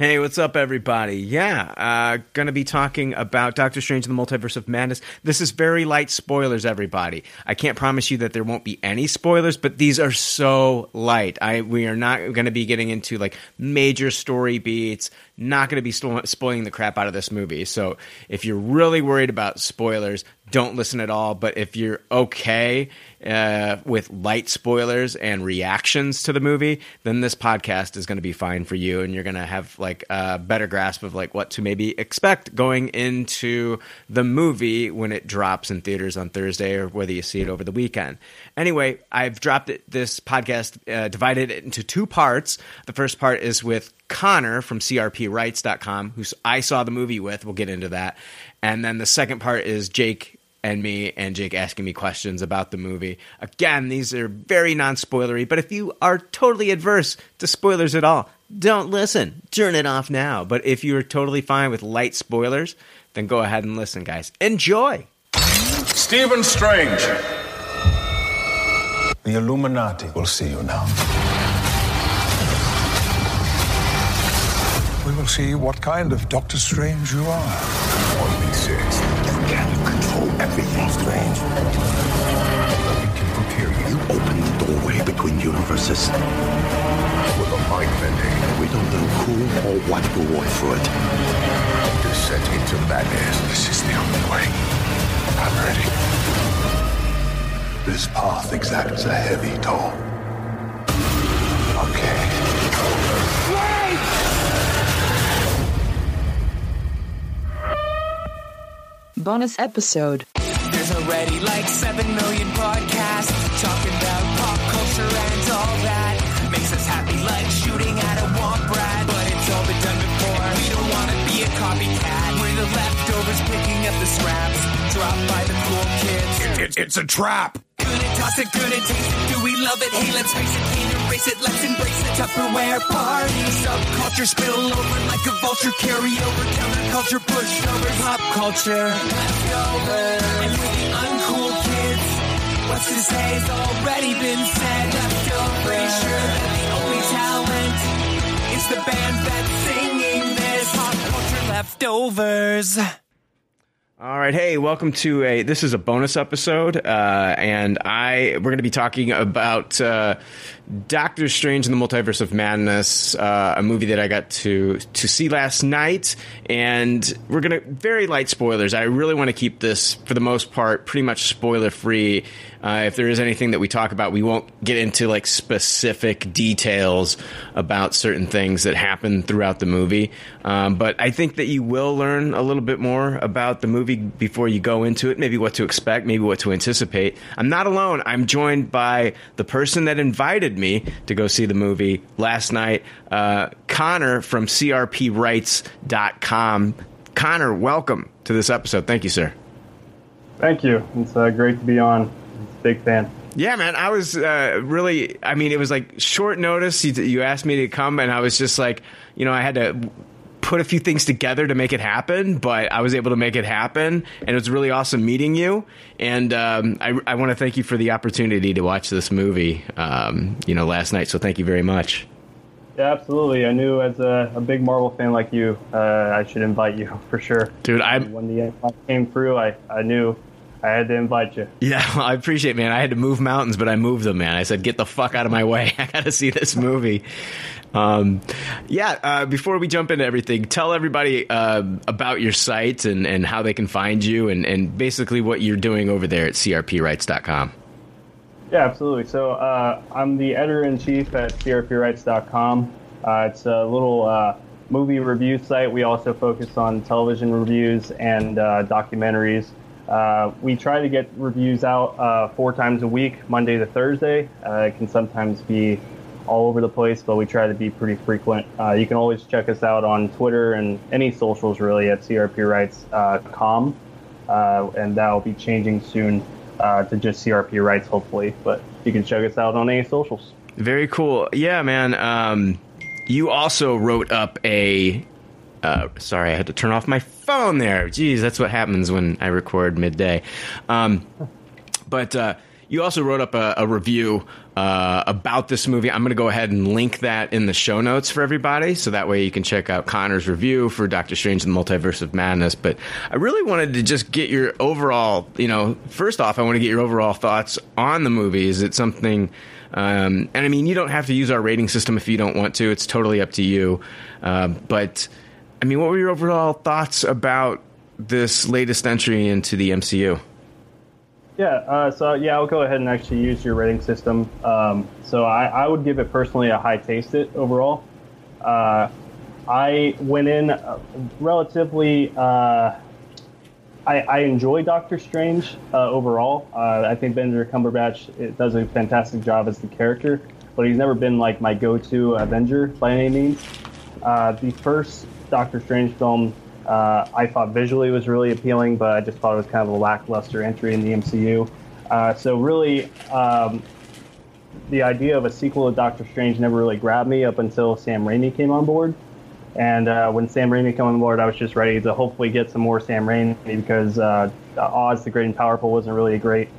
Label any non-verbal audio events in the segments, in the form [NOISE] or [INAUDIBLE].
Hey, what's up, everybody? Yeah, uh, gonna be talking about Doctor Strange and the Multiverse of Madness. This is very light spoilers, everybody. I can't promise you that there won't be any spoilers, but these are so light. I we are not gonna be getting into like major story beats. Not gonna be spoiling the crap out of this movie. So if you're really worried about spoilers, don't listen at all. But if you're okay uh, with light spoilers and reactions to the movie, then this podcast is to be fine for you, and you're to have like a better grasp of like what to maybe expect going into the movie when it drops in theaters on Thursday, or whether you see it over the weekend. Anyway, I've dropped it, this podcast, uh, divided it into two parts. The first part is with Connor from CRPRights.com, who I saw the movie with. We'll get into that. And then the second part is Jake and me and Jake asking me questions about the movie. Again, these are very non spoilery, but if you are totally adverse to spoilers at all, don't listen. Turn it off now. But if you are totally fine with light spoilers, then go ahead and listen, guys. Enjoy. Stephen Strange. The Illuminati will see you now. We will see what kind of Doctor Strange you are. Only says you can control everything, Strange. We can prepare you. Open the doorway between universes. Don't know who or what will work for it. Descent into madness. This is the only way. I'm ready. This path exacts a heavy toll. Okay. Bonus episode. There's already like 7 million podcasts talking about pop culture and all scraps dropped by the cool kids. it's a trap. Good toss it, good taste it. Do we love it? Hey, let's face it, can't erase it. Let's embrace it. Tupperware party. Subculture spill over like a vulture. Carry over counterculture, pushover, pop culture. Leftovers. And with the uncool kids. What's to say has already been said. Leftovers. Pretty sure that the only talent is the band that's singing this. Pop culture leftovers. All right, hey, welcome to a. This is a bonus episode, uh, and I we're going to be talking about uh, Doctor Strange and the Multiverse of Madness, uh, a movie that I got to to see last night, and we're to very light spoilers. I really want to keep this for the most part pretty much spoiler free. Uh, if there is anything that we talk about, we won't get into like specific details about certain things that happen throughout the movie. Um, but I think that you will learn a little bit more about the movie before you go into it, maybe what to expect, maybe what to anticipate. I'm not alone. I'm joined by the person that invited me to go see the movie last night, uh, Connor from CRPRights.com. Connor, welcome to this episode. Thank you, sir. Thank you. It's uh, great to be on. Big fan. Yeah, man. I was uh, really. I mean, it was like short notice. You, you asked me to come, and I was just like, you know, I had to put a few things together to make it happen, but I was able to make it happen, and it was really awesome meeting you. And um, I, I want to thank you for the opportunity to watch this movie, um, you know, last night. So thank you very much. Yeah, absolutely. I knew as a, a big Marvel fan like you, uh, I should invite you [LAUGHS] for sure. Dude, I when the invite came through, I, I knew I had to invite you. Yeah, [LAUGHS] well, I appreciate, it, man. I had to move mountains, but I moved them, man. I said, "Get the fuck out of my way! [LAUGHS] I got to see this movie." Um, yeah. Uh, before we jump into everything, tell everybody uh, about your site and, and how they can find you, and, and basically what you're doing over there at crprights.com. Yeah, absolutely. So uh, I'm the editor in chief at crprights.com. Uh, it's a little uh, movie review site. We also focus on television reviews and uh, documentaries. Uh, we try to get reviews out uh, four times a week, Monday to Thursday. Uh, it can sometimes be all over the place, but we try to be pretty frequent. Uh, you can always check us out on Twitter and any socials really at crprights.com, uh, and that will be changing soon uh, to just CRP Rights, hopefully. But you can check us out on any socials. Very cool. Yeah, man. Um, you also wrote up a. Uh, sorry, I had to turn off my phone there. Jeez, that's what happens when I record midday. Um, but uh, you also wrote up a, a review uh, about this movie. I'm going to go ahead and link that in the show notes for everybody, so that way you can check out Connor's review for Doctor Strange and the Multiverse of Madness. But I really wanted to just get your overall, you know, first off, I want to get your overall thoughts on the movie. Is it something? Um, and I mean, you don't have to use our rating system if you don't want to. It's totally up to you. Uh, but I mean, what were your overall thoughts about this latest entry into the MCU? Yeah, uh, so yeah, I'll go ahead and actually use your rating system. Um, so I, I, would give it personally a high taste it overall. Uh, I went in uh, relatively. Uh, I, I, enjoy Doctor Strange uh, overall. Uh, I think Benedict Cumberbatch does a fantastic job as the character, but he's never been like my go-to Avenger by any means. the first Doctor Strange film uh, I thought visually was really appealing, but I just thought it was kind of a lackluster entry in the MCU. Uh, so really, um, the idea of a sequel to Doctor Strange never really grabbed me up until Sam Raimi came on board. And uh, when Sam Raimi came on board, I was just ready to hopefully get some more Sam Raimi because uh, Oz the Great and Powerful wasn't really a great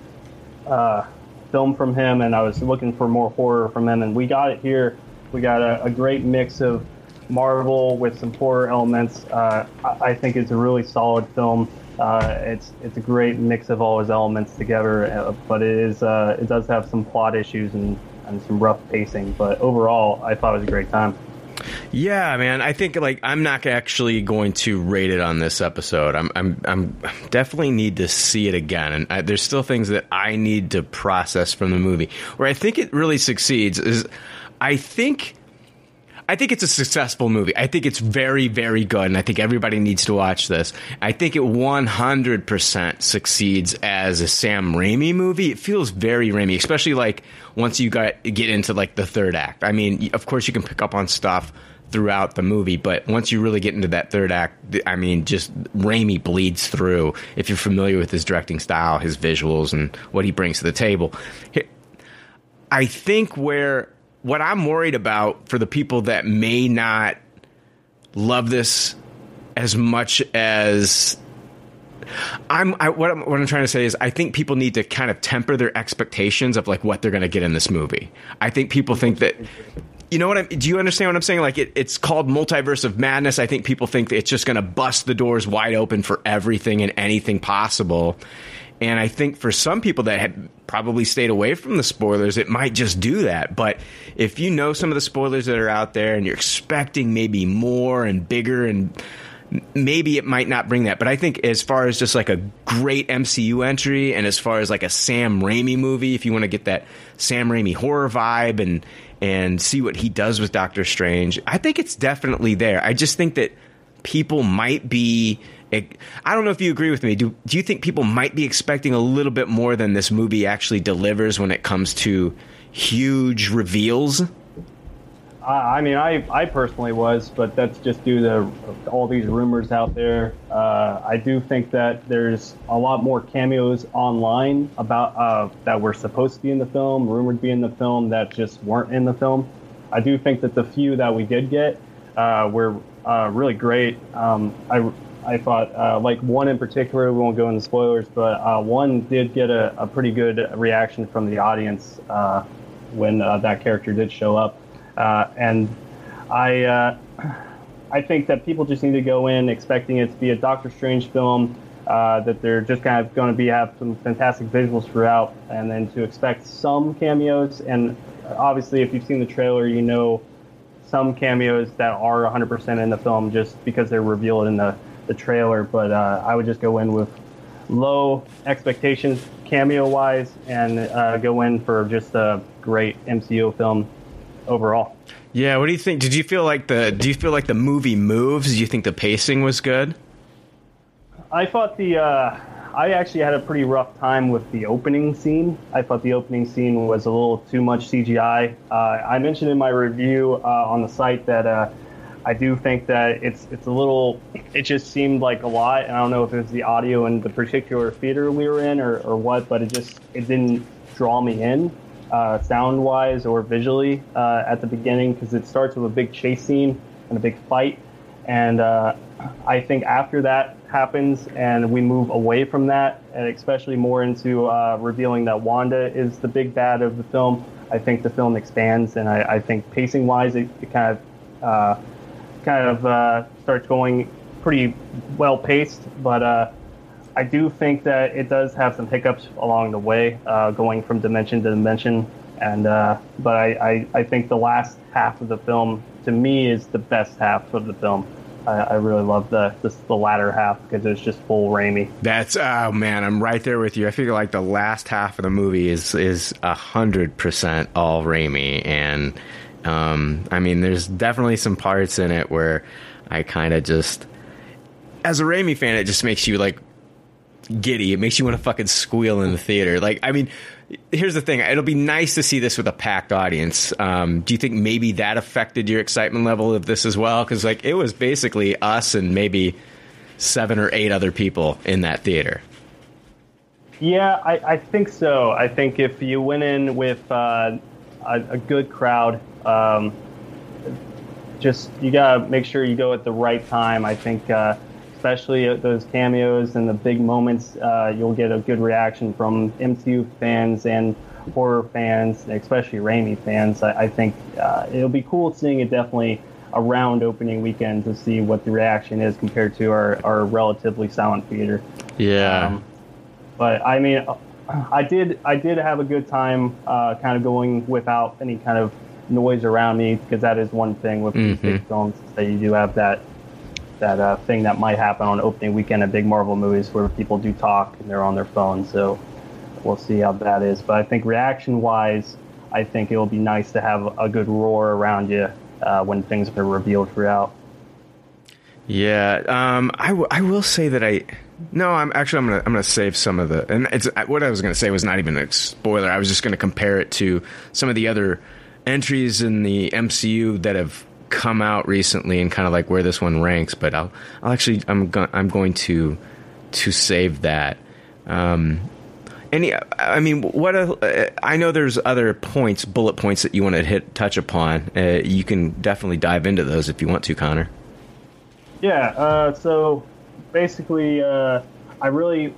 uh, film from him, and I was looking for more horror from him. And we got it here. We got a, a great mix of Marvel with some horror elements. Uh, I think it's a really solid film. Uh, it's it's a great mix of all his elements together, uh, but it is uh, it does have some plot issues and, and some rough pacing. But overall, I thought it was a great time. Yeah, man. I think like I'm not actually going to rate it on this episode. I'm I'm I'm definitely need to see it again, and I, there's still things that I need to process from the movie. Where I think it really succeeds is, I think I think it's a successful movie. I think it's very, very good, and I think everybody needs to watch this. I think it 100% succeeds as a Sam Raimi movie. It feels very Raimi, especially like once you got get into like the third act. I mean, of course, you can pick up on stuff throughout the movie, but once you really get into that third act, I mean, just Raimi bleeds through. If you're familiar with his directing style, his visuals, and what he brings to the table, I think where what I'm worried about for the people that may not love this as much as I'm I, what, I'm what I'm trying to say is I think people need to kind of temper their expectations of like what they're going to get in this movie. I think people think that you know what I do you understand what I'm saying like it, it's called multiverse of madness. I think people think it's just going to bust the doors wide open for everything and anything possible. And I think for some people that had probably stayed away from the spoilers, it might just do that. But if you know some of the spoilers that are out there and you're expecting maybe more and bigger and maybe it might not bring that. But I think as far as just like a great MCU entry and as far as like a Sam Raimi movie, if you want to get that Sam Raimi horror vibe and and see what he does with Doctor Strange, I think it's definitely there. I just think that people might be I don't know if you agree with me. Do do you think people might be expecting a little bit more than this movie actually delivers when it comes to huge reveals? I mean, I, I personally was, but that's just due to all these rumors out there. Uh, I do think that there's a lot more cameos online about uh, that were supposed to be in the film, rumored to be in the film, that just weren't in the film. I do think that the few that we did get uh, were uh, really great. Um, I I thought, uh, like one in particular, we won't go into spoilers, but uh, one did get a, a, pretty good reaction from the audience uh, when uh, that character did show up, uh, and I uh, I think that people just need to go in expecting it to be a Doctor Strange film. that they're just kind of going to be have some fantastic visuals throughout, and then to expect some cameos. And obviously, if you've seen the trailer, you know some cameos that are 100% in the film just because they're revealed in the the trailer, but uh, I would just go in with low expectations cameo wise and uh, go in for just a great MCU film overall. Yeah, what do you think? Did you feel like the do you feel like the movie moves? Do you think the pacing was good? I thought the uh, I actually had a pretty rough time with the opening scene. I thought the opening scene was a little too much CGI. Uh, I mentioned in my review uh, on the site that uh, I do think that it's it's a little. It just seemed like a lot, and I don't know if it was the audio in the particular theater we were in or, or what, but it just it didn't draw me in, uh, sound wise or visually uh, at the beginning because it starts with a big chase scene and a big fight, and uh, I think after that happens and we move away from that, and especially more into uh, revealing that Wanda is the big bad of the film, I think the film expands, and I, I think pacing wise, it, it kind of uh, kind of uh, starts going pretty well paced, but uh, I do think that it does have some hiccups along the way, uh, going from dimension to dimension. And uh, but I, I, I think the last half of the film to me is the best half of the film. I, I really love the, the the latter half because it's just full Raimi. That's oh man, I'm right there with you. I feel like the last half of the movie is is hundred percent all Raimi, and um, I mean, there's definitely some parts in it where I kind of just, as a Raimi fan, it just makes you like giddy. It makes you want to fucking squeal in the theater. Like, I mean, here's the thing. It'll be nice to see this with a packed audience. Um, do you think maybe that affected your excitement level of this as well? Because like it was basically us and maybe seven or eight other people in that theater. Yeah, I, I think so. I think if you went in with uh, a, a, good crowd, um, just you gotta make sure you go at the right time. I think. Uh, especially those cameos and the big moments, uh, you'll get a good reaction from MCU fans and horror fans, especially Raimi fans. I, I think uh, it'll be cool seeing it definitely around opening weekend to see what the reaction is compared to our, our relatively silent theater. Yeah. Um, but I mean, I did I did have a good time, uh, kind of going without any kind of noise around me because that is one thing with mm-hmm. big films that you do have that that uh, thing that might happen on opening weekend of big Marvel movies where people do talk and they're on their phone. So we'll see how that is. But I think reaction wise, I think it will be nice to have a good roar around you uh, when things are revealed throughout. Yeah, um, I, w- I will say that I no, I'm actually I'm gonna I'm gonna save some of the and it's what I was gonna say was not even a spoiler. I was just gonna compare it to some of the other entries in the MCU that have come out recently and kind of like where this one ranks, but I'll I'll actually I'm go- I'm going to to save that. Um, any, I mean, what a, I know there's other points, bullet points that you want to hit touch upon. Uh, you can definitely dive into those if you want to, Connor. Yeah. Uh, so basically, uh, I really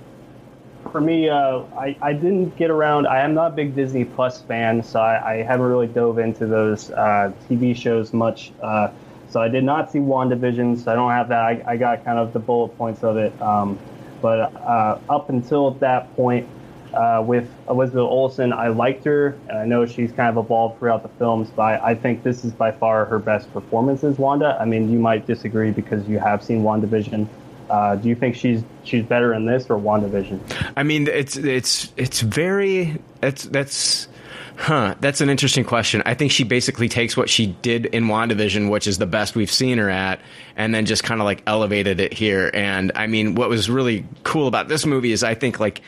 for me, uh, I, I didn't get around. I am not a big Disney Plus fan, so I, I haven't really dove into those uh, TV shows much. Uh, so I did not see WandaVision, so I don't have that. I, I got kind of the bullet points of it. Um, but uh, up until that point, uh, with Elizabeth Olsen, I liked her, and I know she's kind of evolved throughout the films, but I, I think this is by far her best performance as Wanda. I mean, you might disagree because you have seen WandaVision. Uh, do you think she's she's better in this or WandaVision? I mean, it's it's it's very it's that's huh that's an interesting question. I think she basically takes what she did in WandaVision, which is the best we've seen her at, and then just kind of like elevated it here. And I mean, what was really cool about this movie is I think like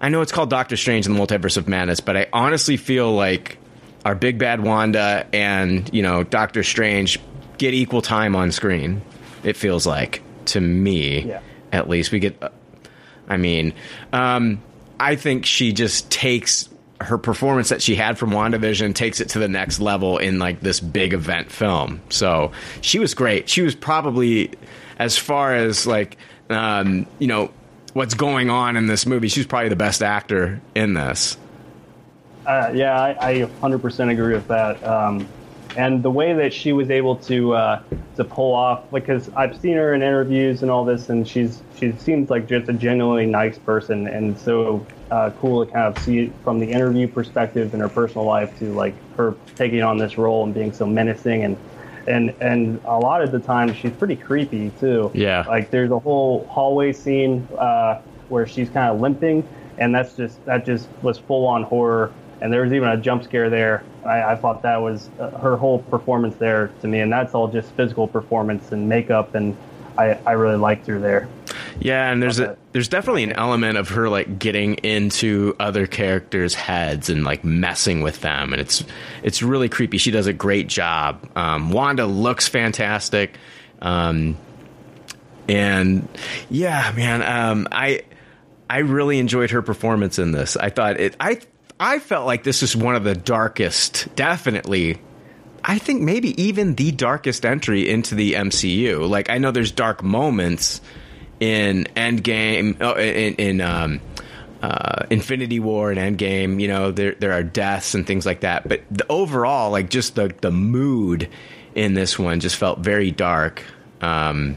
I know it's called Doctor Strange in the Multiverse of Madness, but I honestly feel like our big bad Wanda and you know Doctor Strange get equal time on screen. It feels like to me, yeah. at least. We get, I mean, um, I think she just takes her performance that she had from WandaVision takes it to the next level in like this big event film. So she was great. She was probably as far as like um, you know what's going on in this movie. She's probably the best actor in this. Uh, yeah, I, I, 100% agree with that. Um, and the way that she was able to uh, to pull off because I've seen her in interviews and all this, and she's she seems like just a genuinely nice person, and so uh, cool to kind of see it from the interview perspective in her personal life to like her taking on this role and being so menacing and and and a lot of the time she's pretty creepy too. Yeah, like there's a whole hallway scene uh, where she's kind of limping, and that's just that just was full on horror and there was even a jump scare there. I, I thought that was uh, her whole performance there to me, and that's all just physical performance and makeup, and I, I really liked her there. Yeah, and there's a there's definitely an element of her like getting into other characters' heads and like messing with them, and it's it's really creepy. She does a great job. Um, Wanda looks fantastic, um, and yeah, man, um, I I really enjoyed her performance in this. I thought it. I I felt like this is one of the darkest, definitely I think maybe even the darkest entry into the MCU. Like I know there's dark moments in Endgame, oh, in, in um, uh, Infinity War and Endgame. You know, there there are deaths and things like that. But the overall, like just the the mood in this one just felt very dark. Um,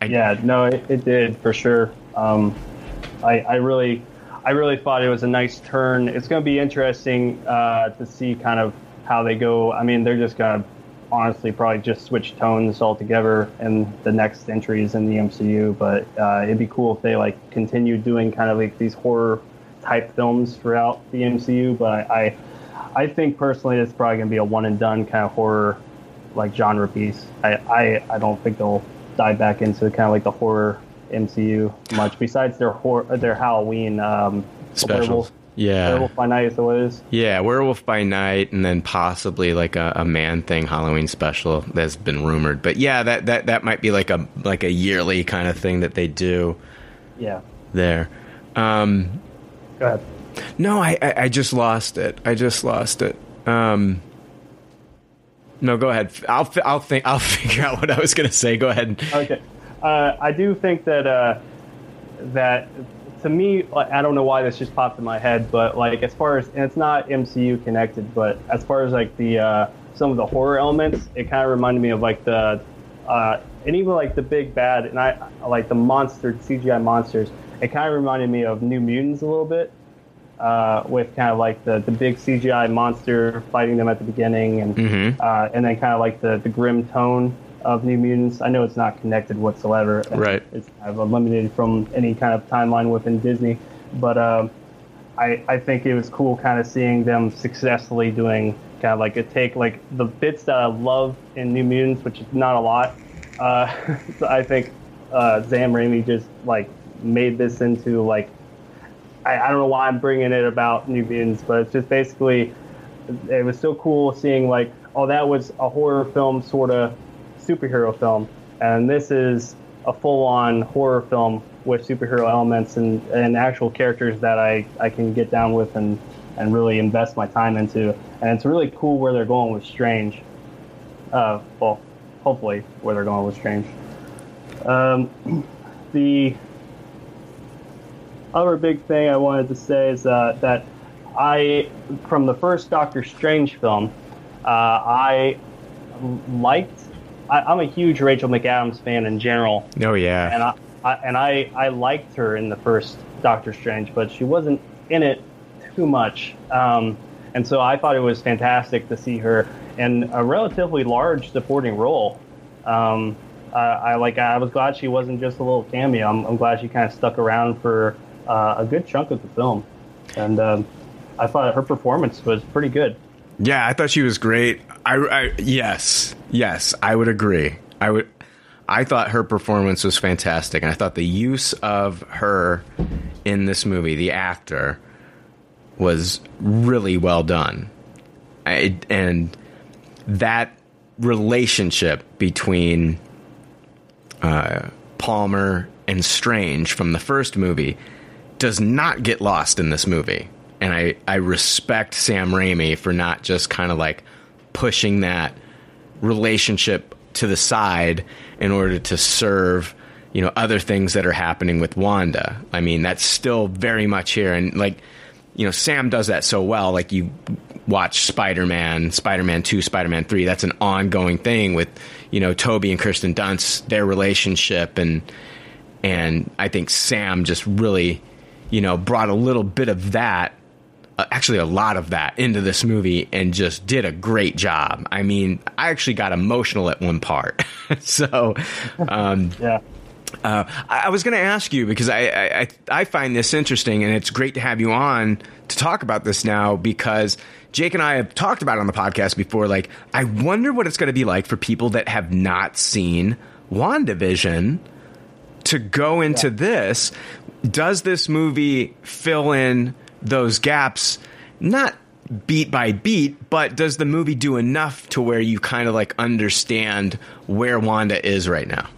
I, yeah, no, it, it, did for sure. Um, I, I really, I really thought it was a nice turn. It's going to be interesting uh, to see kind of how they go. I mean, they're just going to honestly probably just switch tones altogether in the next entries in the MCU. But uh, it'd be cool if they like continue doing kind of like these horror type films throughout the MCU. But I, I, I think personally it's probably going to be a one and done kind of horror like genre piece. I, I, I don't think they'll dive back into kind of like the horror MCU much besides their horror, their Halloween um, specials. Yeah, Werewolf by Night is the what it is. Yeah, Werewolf by Night, and then possibly like a, a Man-Thing Halloween special that's been rumored. But yeah, that, that that might be like a like a yearly kind of thing that they do. Yeah. There. Um, Go ahead. No, I, I, I just lost it. I just lost it. Um, no, go ahead. I'll I'll think I'll [LAUGHS] figure out what I was going to say. Go ahead. Okay. Uh, I do think that uh, that to me, I don't know why this just popped in my head, but like as far as and it's not MCU connected, but as far as like the uh, some of the horror elements, it kind of reminded me of like the uh, and even like the big bad and I like the monster CGI monsters. It kind of reminded me of New Mutants a little bit. Uh, with kind of like the, the big CGI monster fighting them at the beginning, and mm-hmm. uh, and then kind of like the, the grim tone of New Mutants. I know it's not connected whatsoever. Right. It's kind of eliminated from any kind of timeline within Disney. But um, I, I think it was cool kind of seeing them successfully doing kind of like a take, like the bits that I love in New Mutants, which is not a lot. Uh, [LAUGHS] so I think uh, Sam Raimi just like made this into like, I, I don't know why I'm bringing it about New Mutants, but it's just basically, it was so cool seeing like, oh, that was a horror film sort of superhero film, and this is a full-on horror film with superhero elements and, and actual characters that I, I can get down with and, and really invest my time into. And it's really cool where they're going with Strange. Uh, well, hopefully where they're going with Strange. Um, [CLEARS THROAT] the other big thing I wanted to say is uh, that I, from the first Doctor Strange film, uh, I liked I, am a huge Rachel McAdams fan in general. Oh yeah, and I, I, and I I liked her in the first Doctor Strange, but she wasn't in it too much. Um, and so I thought it was fantastic to see her in a relatively large supporting role. Um, I, I, like I was glad she wasn't just a little cameo. I'm, I'm glad she kind of stuck around for uh, a good chunk of the film, and um, I thought her performance was pretty good. Yeah, I thought she was great. I, I yes, yes, I would agree. I would. I thought her performance was fantastic, and I thought the use of her in this movie, the actor, was really well done. I, and that relationship between uh, Palmer and Strange from the first movie does not get lost in this movie. And I, I respect Sam Raimi for not just kind of like pushing that relationship to the side in order to serve you know other things that are happening with Wanda. I mean, that's still very much here and like you know, Sam does that so well. Like you watch Spider-Man, Spider-Man 2, Spider-Man 3, that's an ongoing thing with, you know, Tobey and Kirsten Dunst, their relationship and and I think Sam just really, you know, brought a little bit of that actually a lot of that into this movie and just did a great job. I mean, I actually got emotional at one part. [LAUGHS] so, um, [LAUGHS] yeah. Uh, I, I was going to ask you because I, I I find this interesting and it's great to have you on to talk about this now because Jake and I have talked about it on the podcast before. Like, I wonder what it's going to be like for people that have not seen WandaVision to go into yeah. this. Does this movie fill in those gaps, not beat by beat, but does the movie do enough to where you kind of like understand where Wanda is right now?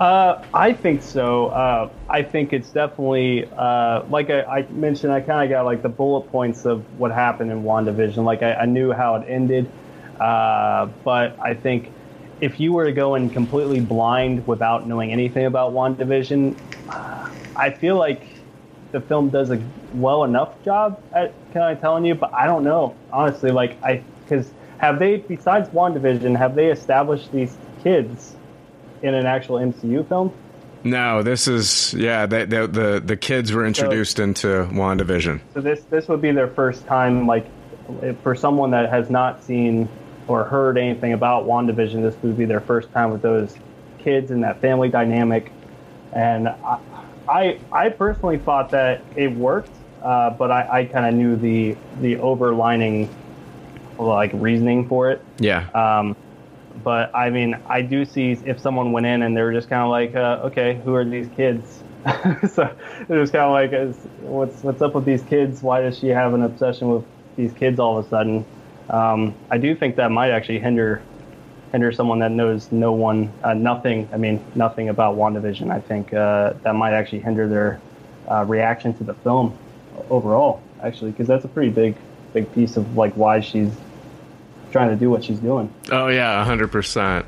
Uh, I think so. Uh, I think it's definitely uh, like I, I, mentioned. I kind of got like the bullet points of what happened in WandaVision. Like I, I knew how it ended, uh, but I think if you were to go in completely blind without knowing anything about WandaVision, I feel like the film does a well enough job at kind of telling you. But I don't know honestly. Like I because have they besides WandaVision have they established these kids? in an actual MCU film? No, this is yeah. The the the, the kids were introduced so, into WandaVision. So this this would be their first time, like for someone that has not seen or heard anything about WandaVision. This would be their first time with those kids and that family dynamic. And I I, I personally thought that it worked, uh, but I, I kind of knew the the overlining like reasoning for it. Yeah. Um, but I mean, I do see if someone went in and they were just kind of like, uh, okay, who are these kids? [LAUGHS] so it was kind of like, what's what's up with these kids? Why does she have an obsession with these kids all of a sudden? Um, I do think that might actually hinder hinder someone that knows no one, uh, nothing. I mean, nothing about WandaVision. I think uh, that might actually hinder their uh, reaction to the film overall, actually, because that's a pretty big big piece of like why she's trying to do what she's doing. Oh yeah, hundred percent.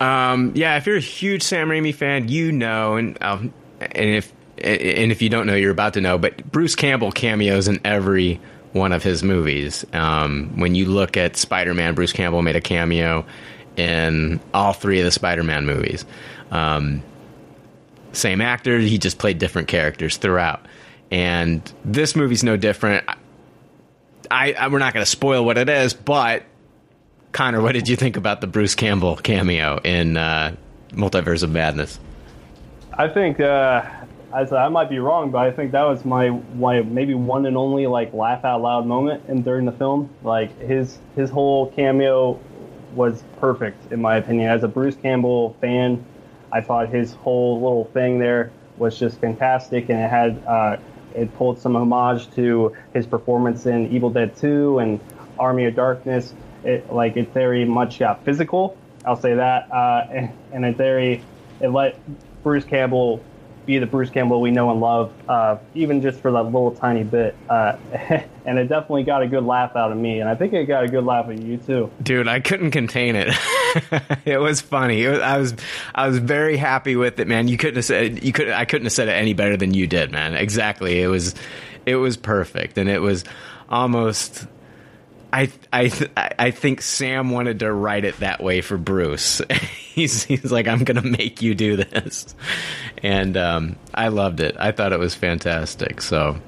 Um, yeah, if you're a huge Sam Raimi fan, you know, and um, and if and if you don't know, you're about to know. But Bruce Campbell cameos in every one of his movies. Um, when you look at Spider Man, Bruce Campbell made a cameo in all three of the Spider Man movies. Um, same actor, he just played different characters throughout. And this movie's no different. I, I we're not going to spoil what it is, but Connor, what did you think about the Bruce Campbell cameo in uh, Multiverse of Madness? I think uh, I, I might be wrong, but I think that was my, my maybe one and only like laugh out loud moment in during the film. Like his his whole cameo was perfect in my opinion. As a Bruce Campbell fan, I thought his whole little thing there was just fantastic, and it had uh, it pulled some homage to his performance in Evil Dead 2 and Army of Darkness it like it very much got physical. I'll say that, uh, [LAUGHS] and, and it's very it let Bruce Campbell be the Bruce Campbell we know and love, uh, even just for that little tiny bit. Uh, [LAUGHS] and it definitely got a good laugh out of me, and I think it got a good laugh of you too. Dude, I couldn't contain it. [LAUGHS] it was funny. It was, I was I was very happy with it, man. You couldn't have said you could I couldn't have said it any better than you did, man. Exactly. It was it was perfect, and it was almost I I I think Sam wanted to write it that way for Bruce. [LAUGHS] he's he's like, I'm gonna make you do this, and um, I loved it. I thought it was fantastic. So,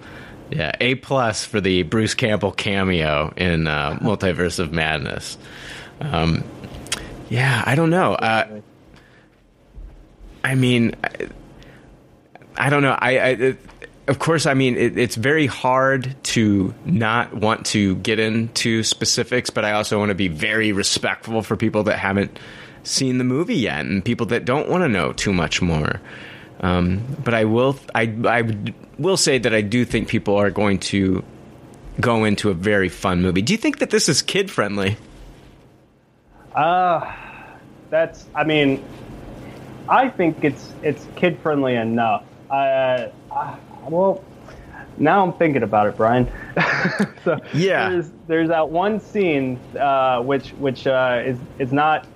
yeah, a plus for the Bruce Campbell cameo in uh, Multiverse of Madness. Um, yeah, I don't know. Uh, I mean, I, I, don't know. I, I of course, I mean, it, it's very hard to not want to get into specifics, but I also want to be very respectful for people that haven't seen the movie yet and people that don't want to know too much more. Um, but I will, I, I will say that I do think people are going to go into a very fun movie. Do you think that this is kid friendly? Uh, that's, I mean, I think it's it's kid friendly enough. Uh, well, now I'm thinking about it, Brian. [LAUGHS] so yeah, there's, there's that one scene uh, which which uh, is is not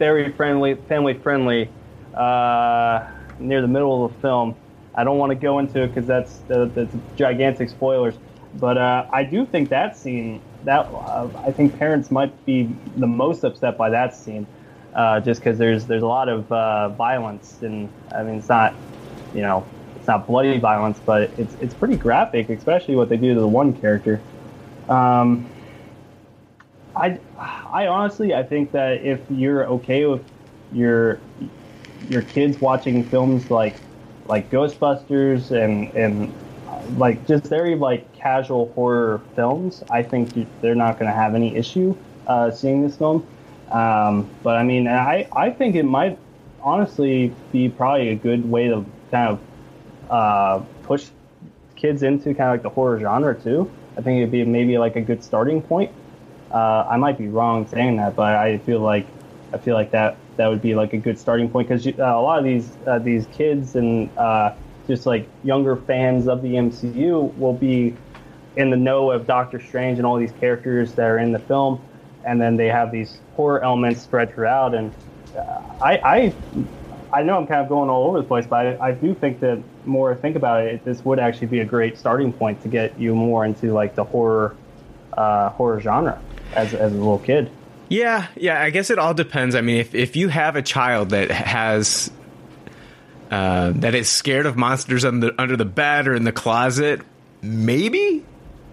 very friendly, family friendly, uh, near the middle of the film. I don't want to go into it because that's that's gigantic spoilers. But uh, I do think that scene that uh, I think parents might be the most upset by that scene, uh, just because there's there's a lot of violence and I mean it's not you know it's not bloody violence, but it's it's pretty graphic, especially what they do to the one character. Um, I I honestly I think that if you're okay with your your kids watching films like like Ghostbusters and and like just very like casual horror films, I think they're not going to have any issue uh, seeing this film. Um, but I mean, I I think it might honestly be probably a good way to kind of uh, push kids into kind of like the horror genre too. I think it'd be maybe like a good starting point. Uh, I might be wrong saying that, but I feel like I feel like that that would be like a good starting point because uh, a lot of these uh, these kids and uh, just like younger fans of the MCU will be in the know of Doctor Strange and all these characters that are in the film, and then they have these horror elements spread throughout. And uh, I, I, I know I'm kind of going all over the place, but I, I do think that more think about it, this would actually be a great starting point to get you more into like the horror, uh, horror genre as as a little kid. Yeah, yeah. I guess it all depends. I mean, if if you have a child that has uh, that is scared of monsters under under the bed or in the closet, maybe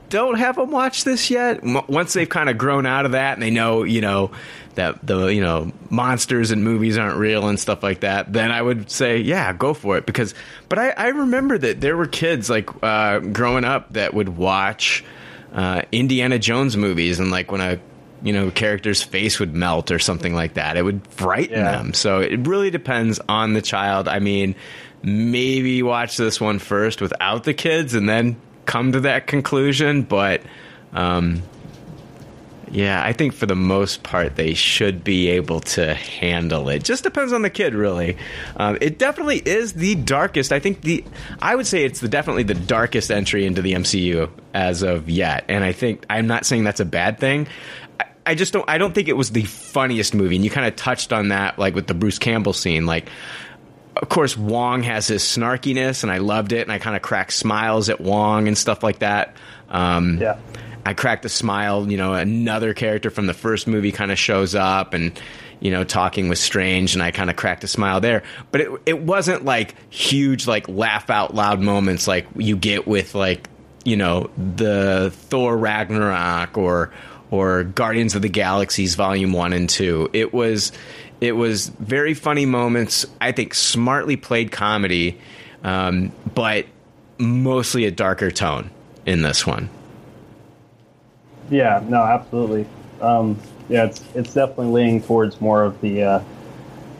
don't have them watch this yet. M- Once they've kind of grown out of that and they know, you know, that the you know monsters and movies aren't real and stuff like that, then I would say, yeah, go for it. Because, but I, I remember that there were kids like uh, growing up that would watch uh, Indiana Jones movies, and like when a you know character's face would melt or something like that, it would frighten Yeah. them. So it really depends on the child. I mean, maybe watch this one first without the kids and then come to that conclusion. But um, yeah, I think for the most part they should be able to handle it. Just depends on the kid, really. Um, it definitely is the darkest. I think the I would say it's the definitely the darkest entry into the MCU as of yet. And I think I'm not saying that's a bad thing. I, I just don't. I don't think it was the funniest movie. And you kind of touched on that, like with the Bruce Campbell scene, like of course, Wong has his snarkiness, and I loved it, and I kind of cracked smiles at Wong and stuff like that. Um, Yeah. I cracked a smile. You know, another character from the first movie kind of shows up, and you know, talking with Strange, and I kind of cracked a smile there. But it it wasn't like huge, like laugh out loud moments like you get with like you know the Thor Ragnarok or or Guardians of the Galaxies Volume One and Two. It was it was very funny moments. I think smartly played comedy, um, but mostly a darker tone in this one. Yeah, no, absolutely. Um, yeah, it's it's definitely leaning towards more of the uh,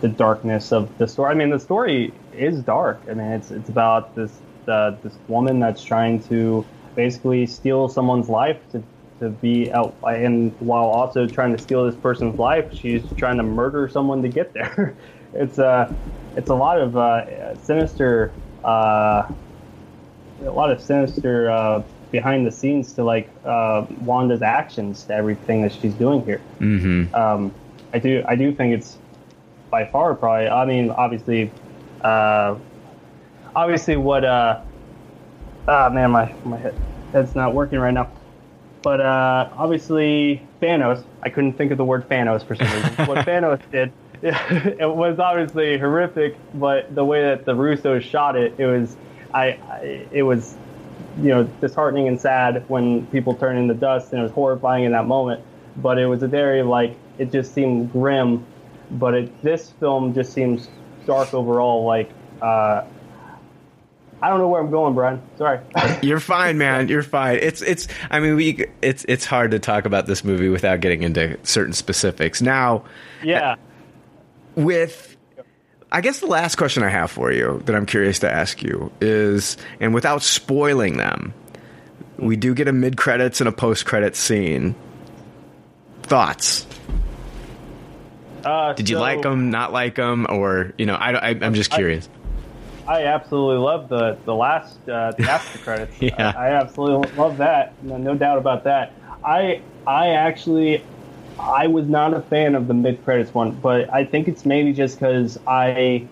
the darkness of the story. I mean, the story is dark. I mean, it's it's about this uh, this woman that's trying to basically steal someone's life to to be out, and while also trying to steal this person's life, she's trying to murder someone to get there. [LAUGHS] it's uh, it's a lot of uh, sinister. Uh, a lot of sinister uh, behind the scenes to like uh, Wanda's actions to everything that she's doing here. Mm-hmm. Um, I do I do think it's by far probably. I mean, obviously, uh, obviously what. Uh, ah man, my my head, head's not working right now. But uh, obviously, Thanos. I couldn't think of the word Thanos for some reason. what [LAUGHS] Thanos did, [LAUGHS] it was obviously horrific. But the way that the Russos shot it, it was, I, I it was, you know, disheartening and sad when people turn into dust, and it was horrifying in that moment. But it was a very like it just seemed grim. But it, this film just seems dark overall. Like uh, I don't know where I'm going, Brian. Sorry. [LAUGHS] You're fine, man. You're fine. It's it's. I mean, we it's it's hard to talk about this movie without getting into certain specifics. Now, yeah. with I guess the last question I have for you that I'm curious to ask you is, and without spoiling them, we do get a mid credits and a post credits scene. Thoughts? Uh, Did you so like them? Not like them? Or you know, I, I I'm just curious. I absolutely love the the last uh, the after credits. [LAUGHS] Yeah. I, I absolutely love that. No, no doubt about that. I I actually I was not a fan of the mid credits one, but I think it's maybe just because I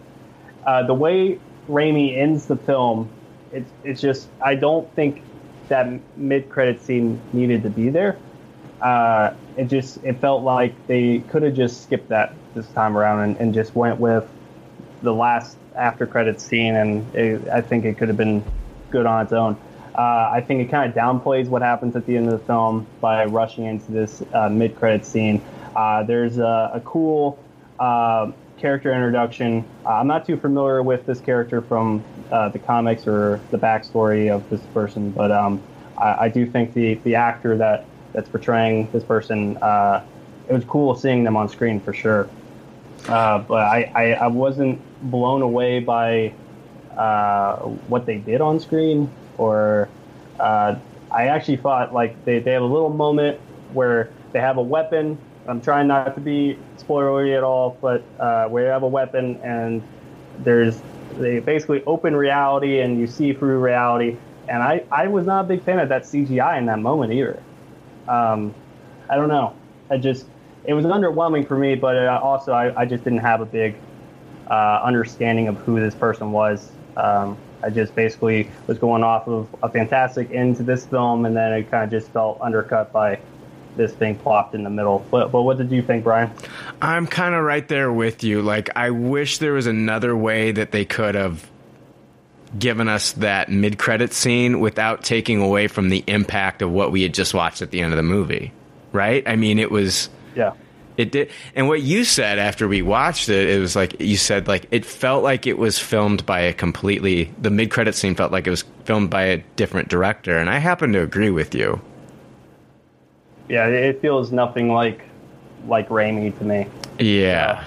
uh, the way Raimi ends the film, it's it's just I don't think that mid credit scene needed to be there. Uh, it just it felt like they could have just skipped that this time around and, and just went with the last after credits scene, and it, I think it could have been good on its own. Uh, I think it kind of downplays what happens at the end of the film by rushing into this uh, mid-credit scene. Uh, there's a, a cool uh, character introduction. Uh, I'm not too familiar with this character from uh, the comics or the backstory of this person, but um, I, I do think the, the actor that that's portraying this person, it was cool seeing them on screen for sure. But I, I, I wasn't blown away by what they did on screen, or uh, I actually thought like they, they have a little moment where they have a weapon I'm trying not to be spoilery at all, but uh, where you have a weapon and there's they basically open reality and you see through reality. And I, I was not a big fan of that CGI in that moment either. Um, I don't know. I just it was underwhelming for me, but uh, also I, I just didn't have a big uh, understanding of who this person was. Um, I just basically was going off of a fantastic end to this film, and then it kind of just felt undercut by this thing plopped in the middle. But, but what did you think, Brian? I'm kind of right there with you. Like, I wish there was another way that they could have given us that mid credit scene without taking away from the impact of what we had just watched at the end of the movie. Right? I mean, it was. Yeah. It did, and what you said after we watched it, it was like you said, like it felt like it was filmed by a completely. The mid credit scene felt like it was filmed by a different director, and I happen to agree with you. Yeah, it feels nothing like like Raimi to me. Yeah,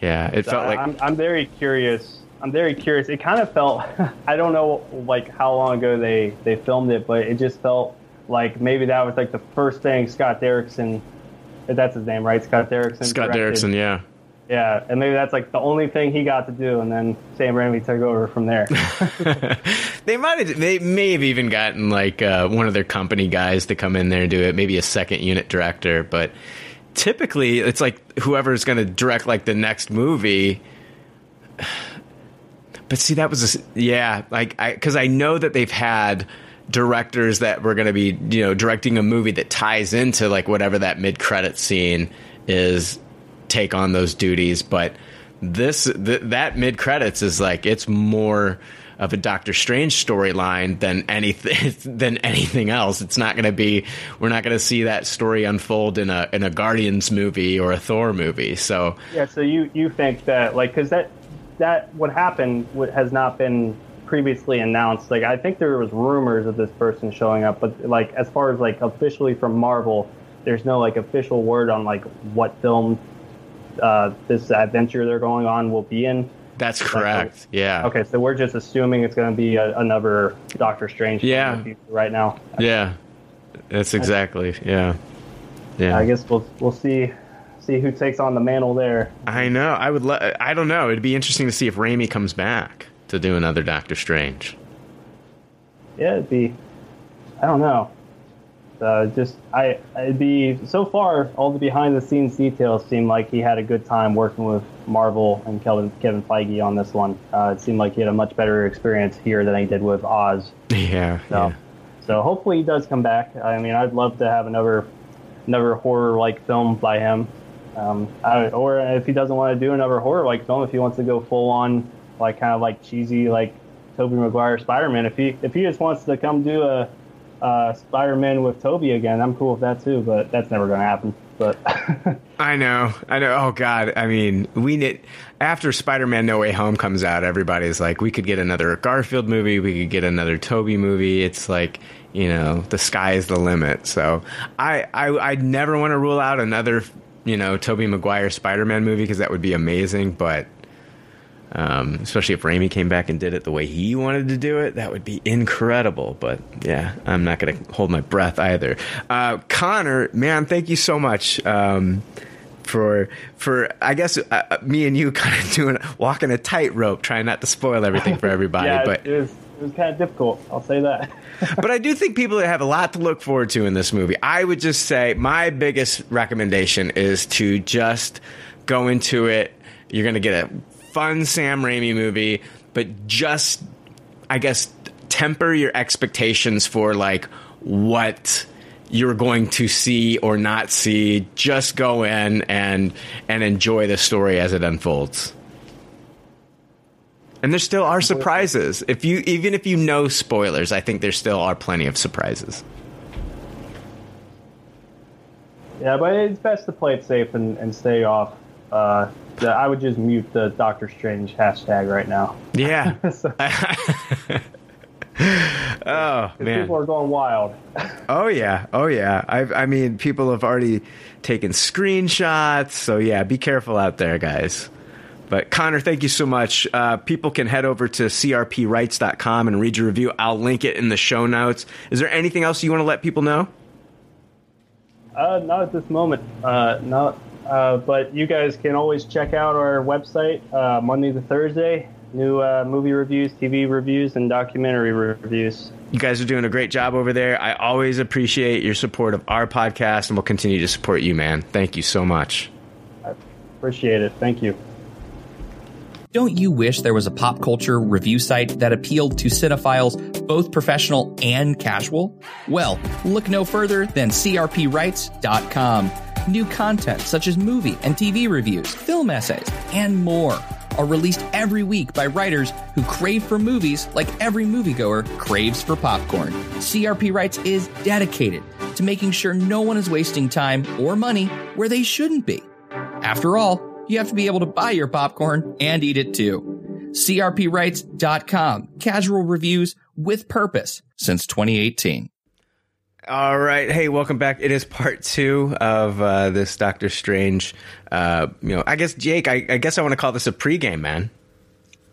yeah, it So felt like I'm, I'm very curious. I'm very curious. It kind of felt. [LAUGHS] I don't know like how long ago they they filmed it, but it just felt like maybe that was like the first thing Scott Derrickson. That's his name, right? Scott Derrickson. Scott directed. Derrickson. Yeah, Yeah, and maybe that's like the only thing he got to do, and then Sam Raimi took over from there. [LAUGHS] they might have. They may have even gotten like uh, one of their company guys to come in there and do it. Maybe a second unit director, but typically it's like whoever's going to direct like the next movie. [SIGHS] But see, that was a, yeah, like I because I know that they've had directors that were going to be you know directing a movie that ties into like whatever that mid credit scene is take on those duties but this th- that mid credits is like it's more of a Doctor Strange storyline than anything [LAUGHS] than anything else. It's not going to be we're not going to see that story unfold in a in a Guardians movie or a Thor movie. So yeah, so you you think that like because that that what happened has not been previously announced. Like I think there was rumors of this person showing up, but like as far as like officially from Marvel, there's no like official word on like what film uh, this adventure they're going on will be in. that's correct. Yeah. Okay, so we're just assuming it's going to be a, another Doctor Strange. Yeah. in the future right now. Yeah. That's exactly. Yeah. Yeah. I guess we'll we'll see see who takes on the mantle there. I know. I would. Le- I don't know. It'd be interesting to see if Raimi comes back to do another Doctor Strange. Yeah, it'd be. I don't know. Uh, just I it'd be so far all the behind the scenes details seem like he had a good time working with Marvel and Kevin Kevin Feige on this one. Uh, it seemed like he had a much better experience here than he did with Oz. [LAUGHS] Yeah. So, yeah. so hopefully he does come back. I mean, I'd love to have another another horror like film by him. Um, I, or if he doesn't want to do another horror like film, if he wants to go full on like kind of like cheesy like Tobey Maguire Spider Man, if he if he just wants to come do a uh, Spider Man with Tobey again, I'm cool with that too. But that's never going to happen. But [LAUGHS] I know. I know. Oh God. I mean, we need after Spider-Man: No Way Home comes out, everybody's like, we could get another Garfield movie. We could get another Tobey movie. It's like, you know, the sky is the limit. So I, I, I'd never want to rule out another, you know, Tobey Maguire Spider-Man movie because that would be amazing. But um, especially if Raimi came back and did it the way he wanted to do it, that would be incredible. But yeah, I'm not going to hold my breath either. Uh, Connor, man, thank you so much. Um, for for I guess uh, me and you [LAUGHS] kind of doing walking a tightrope, trying not to spoil everything for [LAUGHS] everybody. yeah, but it was it was kind of difficult. I'll say that. [LAUGHS] but I do think people have a lot to look forward to in this movie. I would just say my biggest recommendation is to just go into it. You're going to get a fun Sam Raimi movie, but just, I guess, temper your expectations for like what you're going to see or not see. Just go in and and enjoy the story as it unfolds. And there still are surprises. If you even if you know spoilers, I think there still are plenty of surprises. Yeah, but it's best to play it safe and, and stay off. Uh, the, I would just mute the Doctor Strange hashtag right now. Yeah. [LAUGHS] So- [LAUGHS] oh man. People are going wild. [LAUGHS] Oh yeah. Oh yeah. I I mean, people have already taken screenshots. So yeah, be careful out there, guys. But Connor, thank you so much. Uh, people can head over to crpwrites.com and read your review. I'll link it in the show notes. Is there anything else you want to let people know? Uh, not at this moment. Uh, not. Uh, but you guys can always check out our website uh, Monday to Thursday. New uh, movie reviews, TV reviews, and documentary reviews. You guys are doing a great job over there. I always appreciate your support of our podcast, and we'll continue to support you, man. Thank you so much. I appreciate it. Thank you. Don't you wish there was a pop culture review site that appealed to cinephiles, both professional and casual? Well, look no further than crpwrites.com. New content such as movie and TV reviews, film essays, and more are released every week by writers who crave for movies like every moviegoer craves for popcorn. CRP Writes is dedicated to making sure no one is wasting time or money where they shouldn't be. After all, you have to be able to buy your popcorn and eat it too. CRPWrites.com. Casual reviews with purpose since 2018. All right. Hey, welcome back. It is part two of uh, this Doctor Strange. Uh, you know, I guess Jake. I, I guess I want to call this a pregame, man.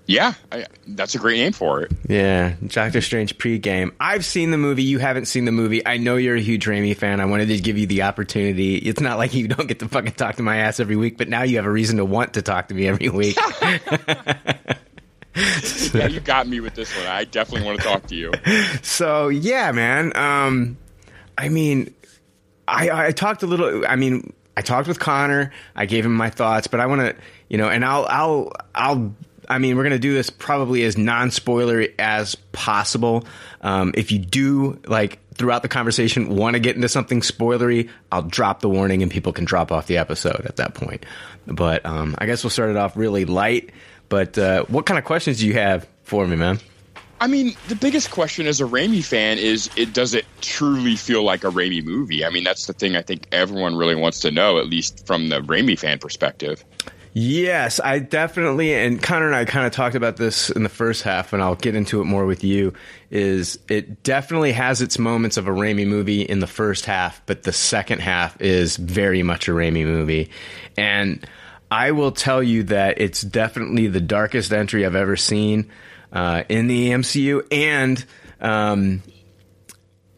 Yeah, I, that's a great name for it. Yeah, Doctor Strange pregame. I've seen the movie. You haven't seen the movie. I know you're a huge Raimi fan. I wanted to give you the opportunity. It's not like you [LAUGHS] don't get to fucking talk to my ass every week, but now you have a reason to want to talk to me every week. [LAUGHS] yeah, you got me with this one. I definitely want to talk to you. [LAUGHS] So yeah, man. Um, I mean, I, I talked a little. I mean, I talked with Connor. I gave him my thoughts, but I want to, you know, and I'll, I'll, I'll. I mean, we're gonna do this probably as non-spoiler as possible. Um, if you do like throughout the conversation want to get into something spoilery, I'll drop the warning and people can drop off the episode at that point. But um, I guess we'll start it off really light. But uh, what kind of questions do you have for me, man? I mean, the biggest question as a Raimi fan is it does it truly feel like a Raimi movie? I mean, that's the thing I think everyone really wants to know, at least from the Raimi fan perspective. Yes, I definitely, and Connor and I kind of talked about this in the first half, and I'll get into it more with you. Is it definitely has its moments of a Raimi movie in the first half, but the second half is very much a Raimi movie. And I will tell you that it's definitely the darkest entry I've ever seen uh, in the MCU. And um,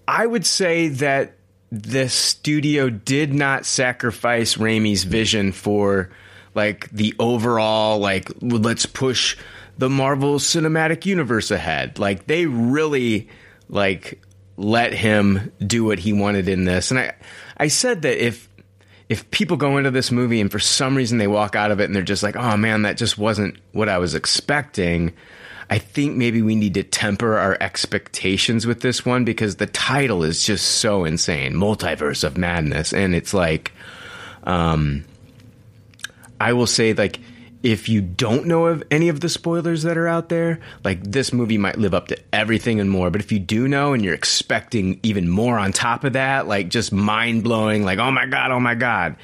I would say that the studio did not sacrifice Raimi's vision for like the overall like let's push the Marvel Cinematic Universe ahead. Like they really like let him do what he wanted in this. And I I said that if if people go into this movie and for some reason they walk out of it and they're just like, "Oh man, that just wasn't what I was expecting." I think maybe we need to temper our expectations with this one because the title is just so insane, Multiverse of Madness, and it's like um I will say like if you don't know of any of the spoilers that are out there, like this movie might live up to everything and more. But if you do know and you're expecting even more on top of that, like just mind blowing, like, oh my God, oh my God,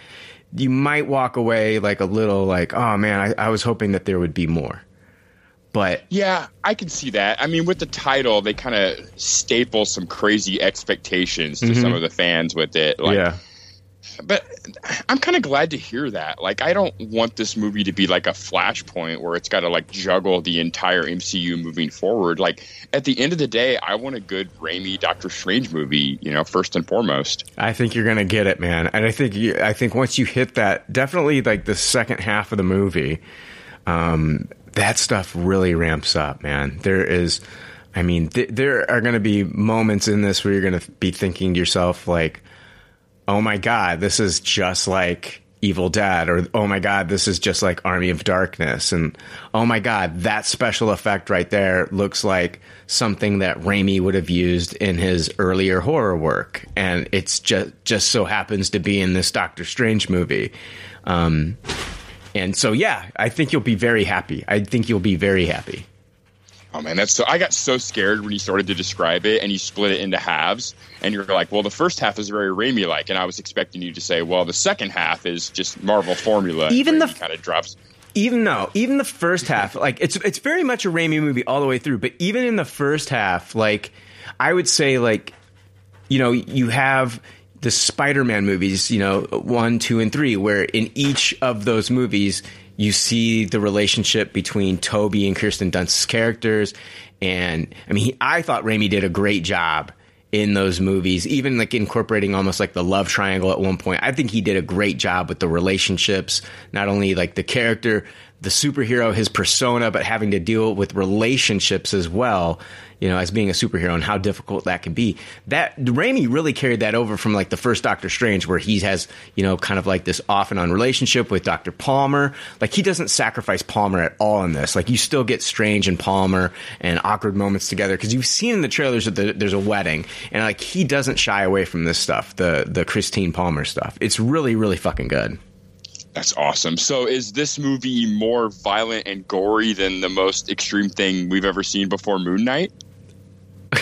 you might walk away like a little like, oh man, I, I was hoping that there would be more. But yeah, I can see that. I mean, with the title, they kind of staple some crazy expectations to mm-hmm. some of the fans with it. Like, yeah but I'm kind of glad to hear that. Like, I don't want this movie to be like a flashpoint where it's got to like juggle the entire MCU moving forward. Like, at the end of the day, I want a good Raimi Doctor Strange movie. You know, first and foremost. I think you're gonna get it, man. And I think you, I think once you hit that, definitely like the second half of the movie, um, that stuff really ramps up, man. There is. I mean, th- there are going to be moments in this where you're going to be thinking to yourself, like, oh my god, this is just like Evil Dead, or oh my god, this is just like Army of Darkness, and oh my god, that special effect right there looks like something that Raimi would have used in his earlier horror work, and it's just just so happens to be in this Doctor Strange movie. Um, and so, yeah, I think you'll be very happy. I think you'll be very happy. Oh man, that's so. I got so scared when you started to describe it, and you split it into halves, and you're like, "Well, the first half is very Raimi-like," and I was expecting you to say, "Well, the second half is just Marvel formula." Even the kind of drops. Even though, even the first half, like it's it's very much a Raimi movie all the way through. But even in the first half, like I would say, like you know, you have the Spider-Man movies, you know, one, two, and three, where in each of those movies you see the relationship between Tobey and Kirsten Dunst's characters. And I mean, he, I thought Raimi did a great job in those movies, even like incorporating almost like the love triangle at one point. I think he did a great job with the relationships, not only like the character, the superhero, his persona, but having to deal with relationships as well, you know, as being a superhero and how difficult that can be. That Raimi really carried that over from like the first Doctor Strange, where he has, you know, kind of like this off and on relationship with Dr. Palmer. Like he doesn't sacrifice Palmer at all in this. Like you still get Strange and Palmer and awkward moments together because you've seen in the trailers that the, there's a wedding and like he doesn't shy away from this stuff, the the Christine Palmer stuff. It's really, really fucking good. That's awesome. So, is this movie more violent and gory than the most extreme thing we've ever seen before Moon Knight? [LAUGHS]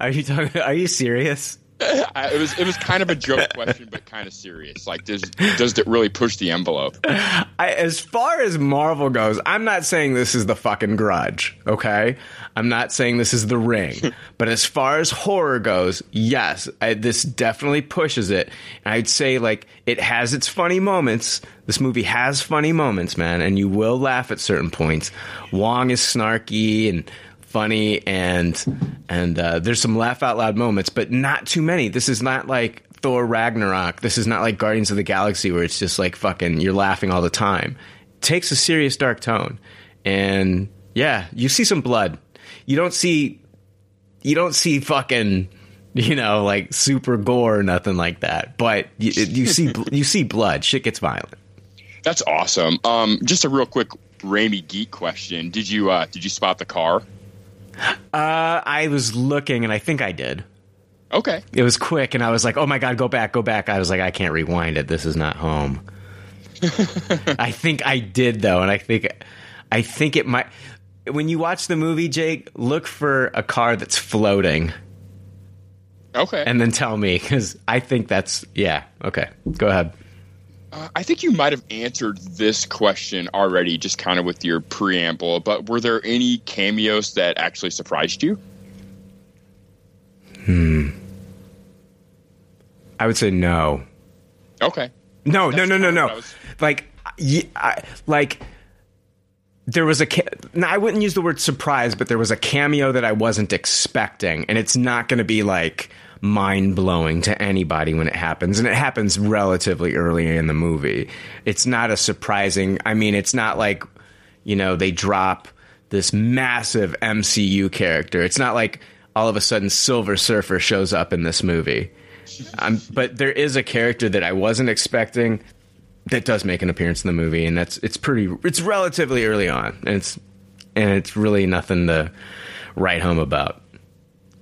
are you talking? Are you serious? It was it was kind of a joke question, but kind of serious. Like, does does it really push the envelope? I, as far as Marvel goes, I'm not saying this is the fucking Grudge. Okay, I'm not saying this is The Ring. [LAUGHS] but as far as horror goes, yes, I, this definitely pushes it. And I'd say like it has its funny moments. This movie has funny moments, man, and you will laugh at certain points. Wong is snarky and funny and and uh, there's some laugh out loud moments, but not too many. This is not like Thor Ragnarok. This is not like Guardians of the Galaxy where it's just like fucking you're laughing all the time. It takes a serious dark tone, and yeah, you see some blood. You don't see you don't see fucking you know like super gore or nothing like that, but you, you see you see blood. Shit gets violent. That's awesome. Um, just a real quick Raimi geek question: Did you uh, did you spot the car? Uh, I was looking, and I think I did. Okay. It was quick, and I was like, "Oh my god, go back, go back!" I was like, "I can't rewind it. This is not home." [LAUGHS] I think I did though, and I think, I think it might. When you watch the movie, Jake, look for a car that's floating. Okay. And then tell me because I think that's yeah. Okay, go ahead. Uh, I think you might have answered this question already, just kind of with your preamble. But were there any cameos that actually surprised you? Hmm. I would say no. Okay. No, That's no, no, no, no. Was... Like, I, like there was a. Now, I wouldn't use the word surprise, but there was a cameo that I wasn't expecting, and it's not going to be like mind blowing to anybody when it happens. And it happens relatively early in the movie. It's not a surprising, I mean, it's not like, you know, they drop this massive MCU character. It's not like all of a sudden Silver Surfer shows up in this movie. Um, but there is a character that I wasn't expecting that does make an appearance in the movie, and that's it's pretty. It's relatively early on, and it's and it's really nothing to write home about.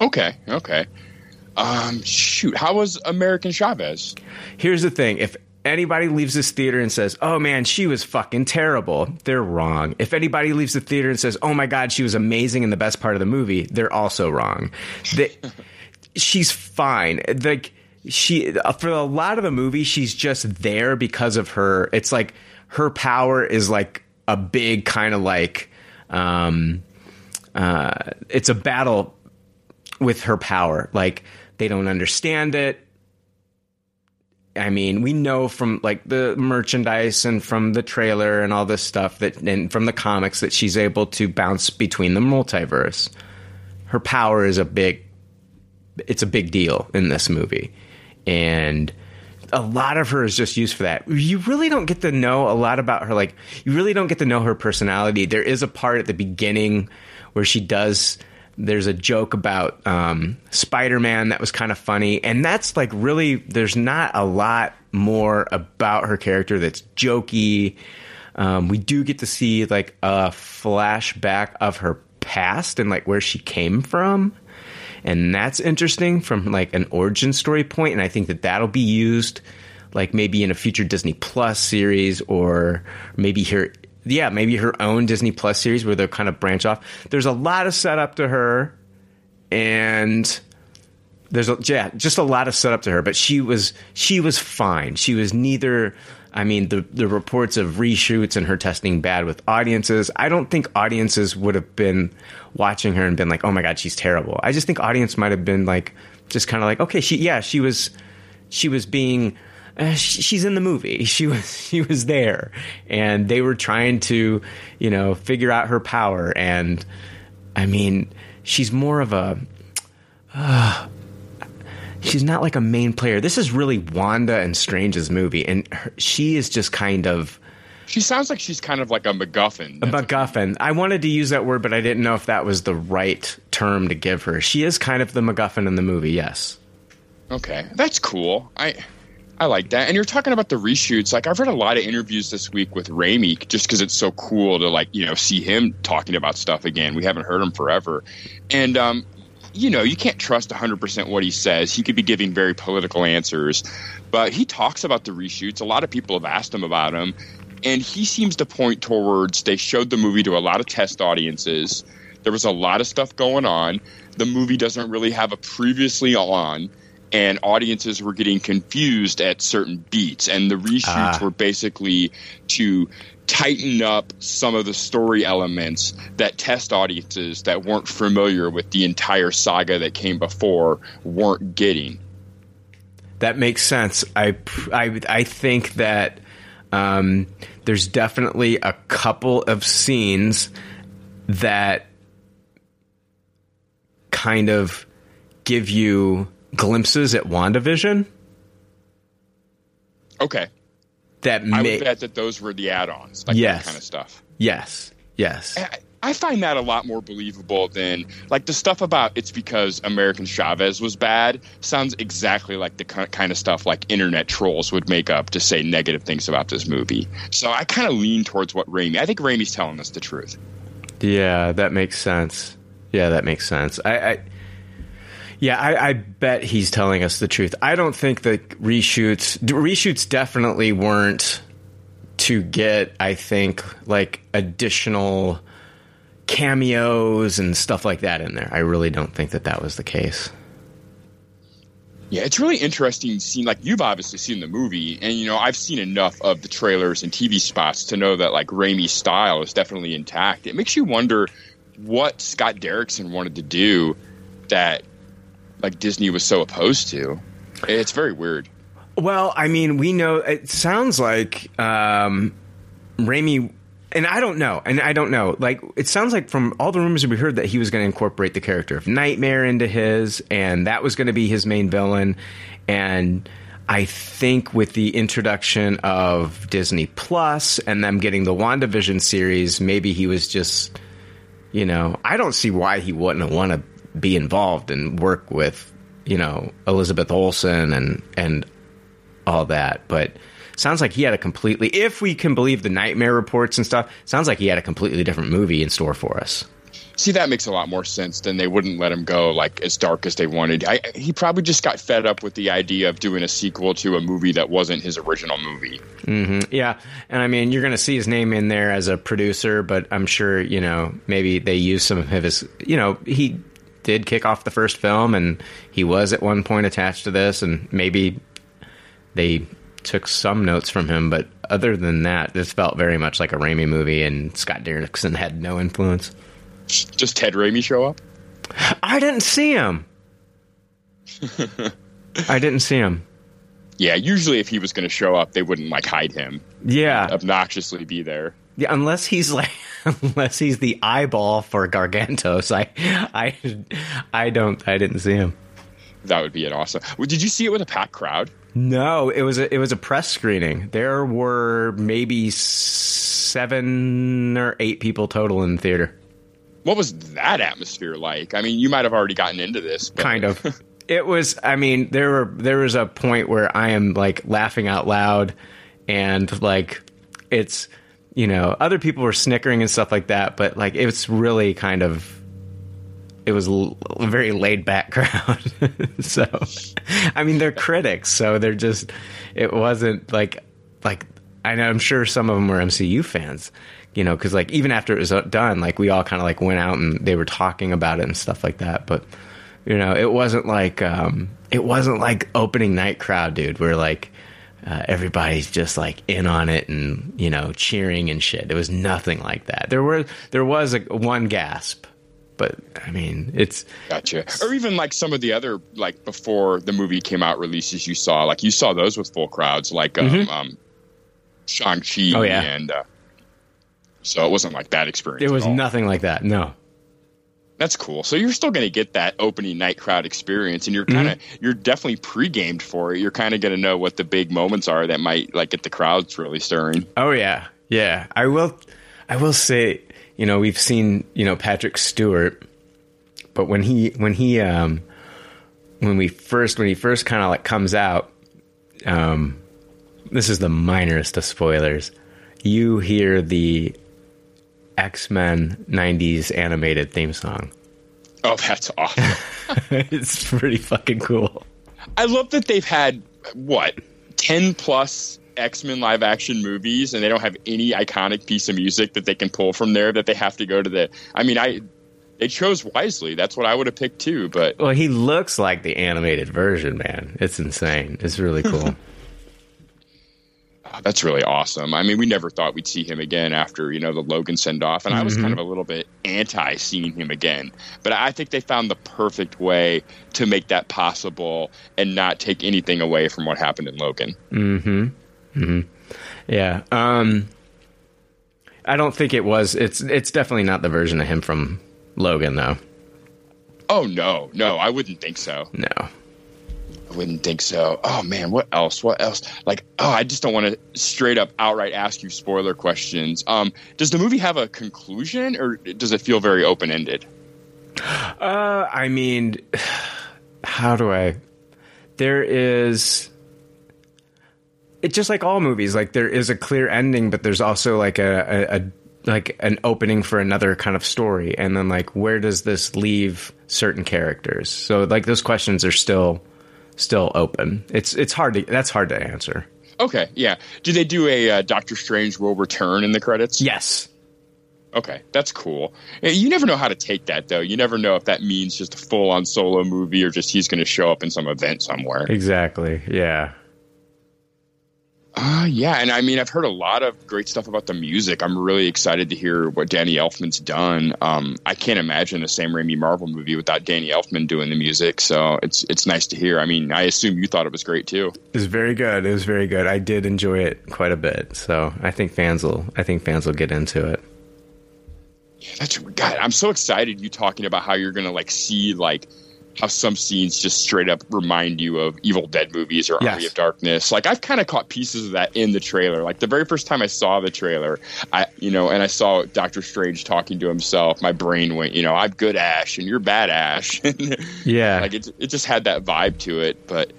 Okay, okay. Um, shoot, how was America Chavez? Here's the thing: if anybody leaves this theater and says, "Oh man, she was fucking terrible," they're wrong. If anybody leaves the theater and says, "Oh my god, she was amazing in the best part of the movie," they're also wrong. They, [LAUGHS] she's fine. Like she for a lot of the movie, she's just there because of her. It's like her power is like a big kind of like um, uh, it's a battle with her power. Like they don't understand it. I mean, we know from like the merchandise and from the trailer and all this stuff that, and from the comics that she's able to bounce between the multiverse. Her power is a big, it's a big deal in this movie. And a lot of her is just used for that. You really don't get to know a lot about her. Like, you really don't get to know her personality. There is a part at the beginning where she does there's a joke about um, Spider-Man that was kind of funny, and that's like really. There's not a lot more about her character that's jokey. Um, we do get to see like a flashback of her past and like where she came from, and that's interesting from like an origin story point. And I think that that'll be used like maybe in a future Disney Plus series or maybe here yeah, maybe her own Disney Plus series where they'll kind of branch off. There's a lot of setup to her, and there's a, yeah, just a lot of setup to her. But she was she was fine. She was neither. I mean, the the reports of reshoots and her testing bad with audiences. I don't think audiences would have been watching her and been like, "Oh my god, she's terrible." I just think audience might have been like, just kind of like, "Okay, she yeah, she was she was being." Uh, she's in the movie. [LAUGHS] She was she was there, and they were trying to, you know, figure out her power. And I mean, she's more of a uh, she's not like a main player. This is really Wanda and Strange's movie, and her, she is just kind of. She sounds like she's kind of like a MacGuffin. A MacGuffin. I wanted to use that word, but I didn't know if that was the right term to give her. She is kind of the MacGuffin in the movie. Yes. Okay, that's cool. I I like that. And you're talking about the reshoots. Like I've read a lot of interviews this week with Raimi, just because it's so cool to like you know see him talking about stuff again. We haven't heard him forever, and um, you know you can't trust 100 percent what he says. He could be giving very political answers, but he talks about the reshoots. A lot of people have asked him about them, and he seems to point towards they showed the movie to a lot of test audiences. There was a lot of stuff going on. The movie doesn't really have a previously on and audiences were getting confused at certain beats. And the reshoots ah. were basically to tighten up some of the story elements that test audiences that weren't familiar with the entire saga that came before weren't getting. That makes sense. I i, I think that um, there's definitely a couple of scenes that kind of give you glimpses at WandaVision. Okay. That may- I would bet that those were the add-ons, like yes. that kind of stuff. Yes. Yes. I, I find that a lot more believable than like the stuff about it's because America Chavez was bad sounds exactly like the kind of stuff like internet trolls would make up to say negative things about this movie. So I kind of lean towards what Raimi. I think Raimi's telling us the truth. Yeah, that makes sense. Yeah, that makes sense. I, I yeah, I, I, bet he's telling us the truth. I don't think the reshoots reshoots definitely weren't to get. I think like additional cameos and stuff like that in there. I really don't think that that was the case. Yeah, it's really interesting seeing like you've obviously seen the movie, and you know I've seen enough of the trailers and TV spots to know that like Raimi's style is definitely intact. It makes you wonder what Scott Derrickson wanted to do that like Disney was so opposed to. It's very weird. Well, I mean, we know it sounds like um, Raimi, and I don't know, and I don't know. Like, it sounds like from all the rumors we heard that he was going to incorporate the character of Nightmare into his, and that was going to be his main villain. And I think with the introduction of Disney Plus and them getting the WandaVision series, maybe he was just, you know, I don't see why he wouldn't want to be involved and work with, you know, Elizabeth Olsen and and all that. But sounds like he had a completely, if we can believe the nightmare reports and stuff, sounds like he had a completely different movie in store for us. See, that makes a lot more sense than they wouldn't let him go like as dark as they wanted. I, he probably just got fed up with the idea of doing a sequel to a movie that wasn't his original movie. Mm-hmm. Yeah, and I mean, you're going to see his name in there as a producer, but I'm sure you know maybe they use some of his. You know, he did kick off the first film, and he was at one point attached to this, and maybe they took some notes from him, but other than that, this felt very much like a Raimi movie, and Scott Derrickson had no influence. Does Ted Raimi show up? I didn't see him. [LAUGHS] I didn't see him. Yeah, usually if he was going to show up, they wouldn't like hide him. Yeah, obnoxiously be there. Yeah, unless he's like [LAUGHS] unless he's the eyeball for Gargantos. I I I don't I didn't see him. That would be an awesome. Did you see it with a packed crowd? No, it was a, it was a press screening. There were maybe seven or eight people total in the theater. What was that atmosphere like? I mean, you might have already gotten into this. But. Kind of. [LAUGHS] it was. I mean, there were there was a point where I am like laughing out loud, and like it's you know, other people were snickering and stuff like that, but like it was really kind of it was a very laid back [LAUGHS] crowd. [LAUGHS] so, I mean, they're critics, so they're just it wasn't like like I know I'm sure some of them were MCU fans, you know, because like even after it was done, like we all kind of like went out and they were talking about it and stuff like that, but you know, it wasn't like um it wasn't like opening night crowd, dude. Where like uh, everybody's just like in on it and you know cheering and shit. There was nothing like that. There were there was a one gasp, but I mean it's gotcha. Or even like some of the other like before the movie came out releases you saw like you saw those with full crowds like um, mm-hmm. um Shang Chi oh, yeah. and uh, so it wasn't like that experience. It was nothing like that. No. That's cool. So you're still going to get that opening night crowd experience, and you're kind of Mm-hmm. you're definitely pre-gamed for it. You're kind of going to know what the big moments are that might like get the crowds really stirring. Oh yeah, yeah. I will. I will say, you know, we've seen you know Patrick Stewart, but when he when he um when we first when he first kind of like comes out, um, this is the minorest of spoilers. You hear the X Men '90s animated theme song. Oh, that's awesome. [LAUGHS] it's pretty fucking cool. I love that they've had what ten plus X Men live action movies, and they don't have any iconic piece of music that they can pull from there. That they have to go to the. I mean, I they chose wisely. That's what I would have picked too. But Well, he looks like the animated version, man. It's insane. It's really cool. [LAUGHS] that's really awesome. I mean, we never thought we'd see him again after you know the Logan send off, and I was kind of a little bit anti seeing him again. But I think they found the perfect way to make that possible and not take anything away from what happened in Logan. Mhm. Mhm. Yeah. Um I don't think it was it's it's definitely not the version of him from Logan though. Oh no, no, I wouldn't think so. No. I wouldn't think so. Oh man, what else? What else? Like, oh, I just don't want to straight up outright ask you spoiler questions. Um, does the movie have a conclusion, or does it feel very open ended? Uh I mean [SIGHS] how do I there is it's just like all movies like there is a clear ending but there's also like a, a, a like an opening for another kind of story and then like where does this leave certain characters so like those questions are still still open it's it's hard to that's hard to answer Okay, yeah. Do they do a uh, Doctor Strange will return in the credits? yes Okay, that's cool. Eh, You never know how to take that though. You never know if that means just a full on solo movie or just he's going to show up in some event somewhere. exactly yeah Uh, yeah, and I mean, I've heard a lot of great stuff about the music. I'm really excited to hear what Danny Elfman's done. Um, I can't imagine the Sam Raimi Marvel movie without Danny Elfman doing the music, so it's it's nice to hear. I mean, I assume you thought it was great too. It was very good. It was very good. I did enjoy it quite a bit. So I think fans will. I think fans will get into it. Yeah, that's God. I'm so excited you talking about how you're gonna like see like how some scenes just straight up remind you of Evil Dead movies or Yes. Army of Darkness. Like I've kind of caught pieces of that in the trailer. Like the very first time I saw the trailer, I you know, and I saw Doctor Strange talking to himself, my brain went, you know, I'm good Ash and you're bad Ash. [LAUGHS] Yeah. like it, it just had that vibe to it. But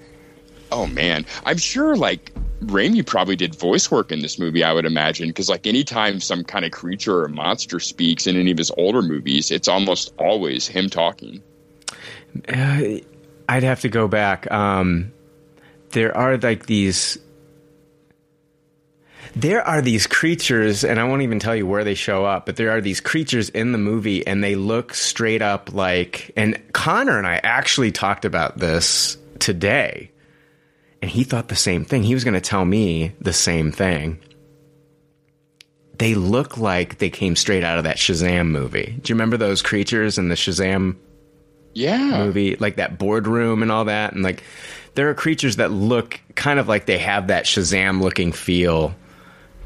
oh man, I'm sure like Raimi probably did voice work in this movie. I would imagine because like anytime some kind of creature or monster speaks in any of his older movies, it's almost always him talking. Uh, I'd have to go back. Um, there are like these. There are these creatures, and I won't even tell you where they show up, but there are these creatures in the movie, and they look straight up like. And Connor and I actually talked about this today, and he thought the same thing. He was going to tell me the same thing. They look like they came straight out of that Shazam movie. Do you remember those creatures in the Shazam Yeah, movie, like that boardroom and all that, and like there are creatures that look kind of like they have that Shazam looking feel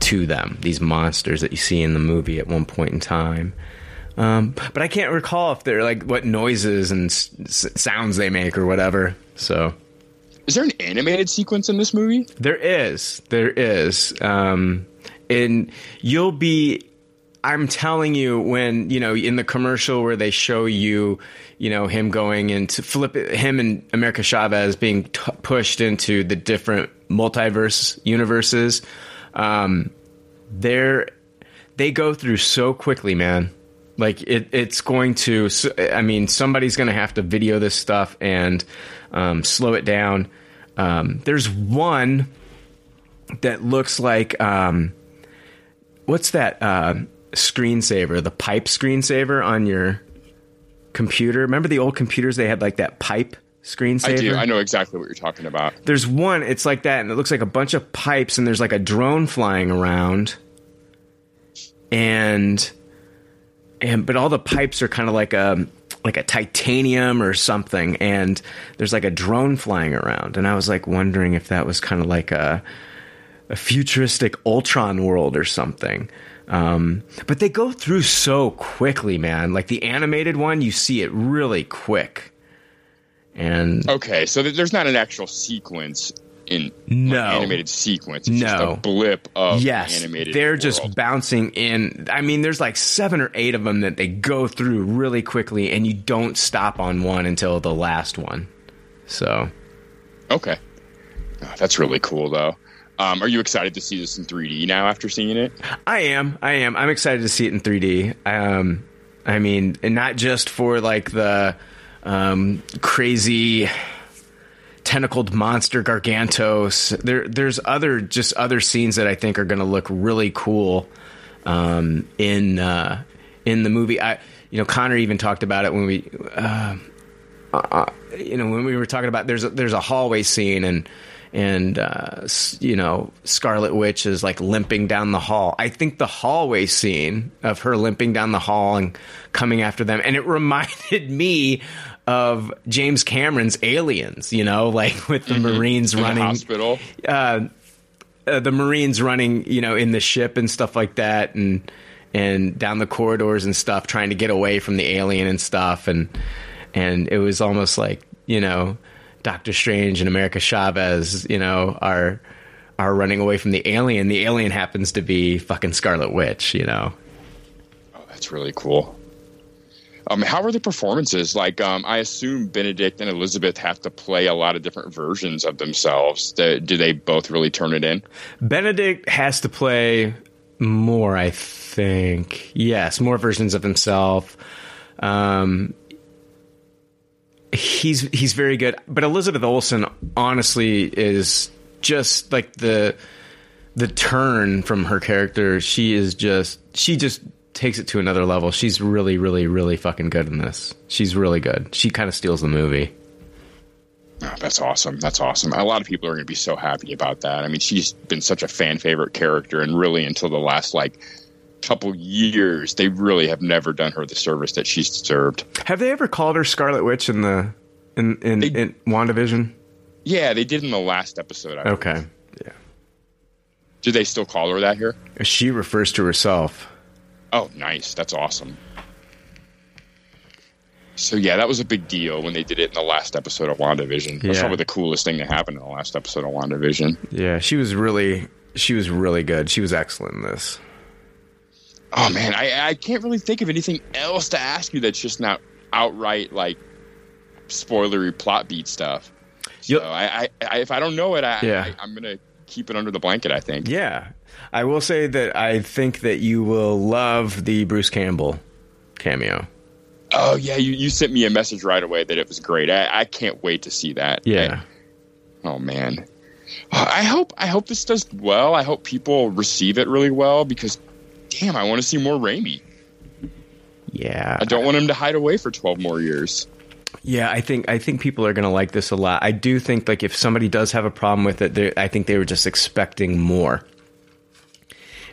to them. These monsters that you see in the movie at one point in time. Um, but I can't recall if they're like what noises and s- sounds they make or whatever. So is there an animated sequence in this movie? there is, there is, um, and you'll be. I'm telling you, when you know in the commercial where they show you, you know him going into flip him and America Chavez being t- pushed into the different multiverse universes. Um, they're they go through so quickly, man. Like it, it's going to. I mean, somebody's going to have to video this stuff and um, slow it down. Um, there's one that looks like um, what's that uh, screensaver? The pipe screensaver on your computer. Remember the old computers? They had like that pipe screensaver. I do. I know exactly what you're talking about. There's one. It's like that, and it looks like a bunch of pipes, and there's like a drone flying around, and and but all the pipes are kind of like a like a titanium or something, and there's like a drone flying around, and I was like wondering if that was kind of like a a futuristic Ultron world or something. Um, but they go through so quickly, man. Like the animated one, you see it really quick. And okay, so there's not an actual sequence in no animated sequence. It's no. just a blip of yes, animated. They're world. just bouncing in. I mean, there's like seven or eight of them that they go through really quickly, and you don't stop on one until the last one. So, okay, oh, that's really cool, though. Um, are you excited to see this in 3D now after seeing it? I am. I am. I'm excited to see it in 3D. Um, I mean, and not just for like the um, crazy tentacled monster Gargantos. There, there's other just other scenes that I think are going to look really cool um, in uh, in the movie. I, you know, Connor even talked about it when we, uh, uh, you know, when we were talking about there's a, there's a hallway scene and and uh, you know Scarlet Witch is like limping down the hall. I think the hallway scene of her limping down the hall and coming after them, and it [LAUGHS] reminded me of James Cameron's Aliens. You know, like [LAUGHS] with the mm-hmm. Marines in running the hospital. Uh, uh, the Marines running, you know, in the ship and stuff like that, and and down the corridors and stuff, trying to get away from the alien and stuff, and and it was almost like you know Doctor Strange and America Chavez, you know, are are running away from the alien. The alien happens to be fucking Scarlet Witch, you know. Oh, that's really cool. Um, how are the performances? Like, um, I assume Benedict and Elizabeth have to play a lot of different versions of themselves. Do, do they both really turn it in? Benedict has to play more, I think. Yes, more versions of himself. Um, he's he's very good. But Elizabeth Olsen honestly is just like the the turn from her character. She is just she just takes it to another level. She's really really really fucking good in this. She's really good. She kind of steals the movie. Oh, that's awesome. That's awesome. A lot of people are going to be so happy about that. I mean, she's been such a fan favorite character, and really until the last like couple years, they really have never done her the service that she's deserved. Have they ever called her Scarlet Witch in the in in, they, in WandaVision? Yeah, they did in the last episode. I okay. Believe. Yeah. Do they still call her that here? She refers to herself. Oh, nice. That's awesome. So yeah, that was a big deal when they did it in the last episode of WandaVision. That's yeah. probably the coolest thing that happened in the last episode of WandaVision. Yeah, she was really she was really good. She was excellent in this. Oh man, I, I can't really think of anything else to ask you that's just not outright like spoilery plot beat stuff. So I, I, if I don't know it, I, yeah. I, I'm gonna keep it under the blanket. I think. Yeah, I will say that I think that you will love the Bruce Campbell cameo. Oh yeah, you, you sent me a message right away that it was great. I, I can't wait to see that. Yeah. I, oh man, I hope I hope this does well. I hope people receive it really well because damn, I want to see more Raimi. Yeah. I don't want him to hide away for 12 more years. Yeah, I think I think people are going to like this a lot. I do think like if somebody does have a problem with it, I think they were just expecting more.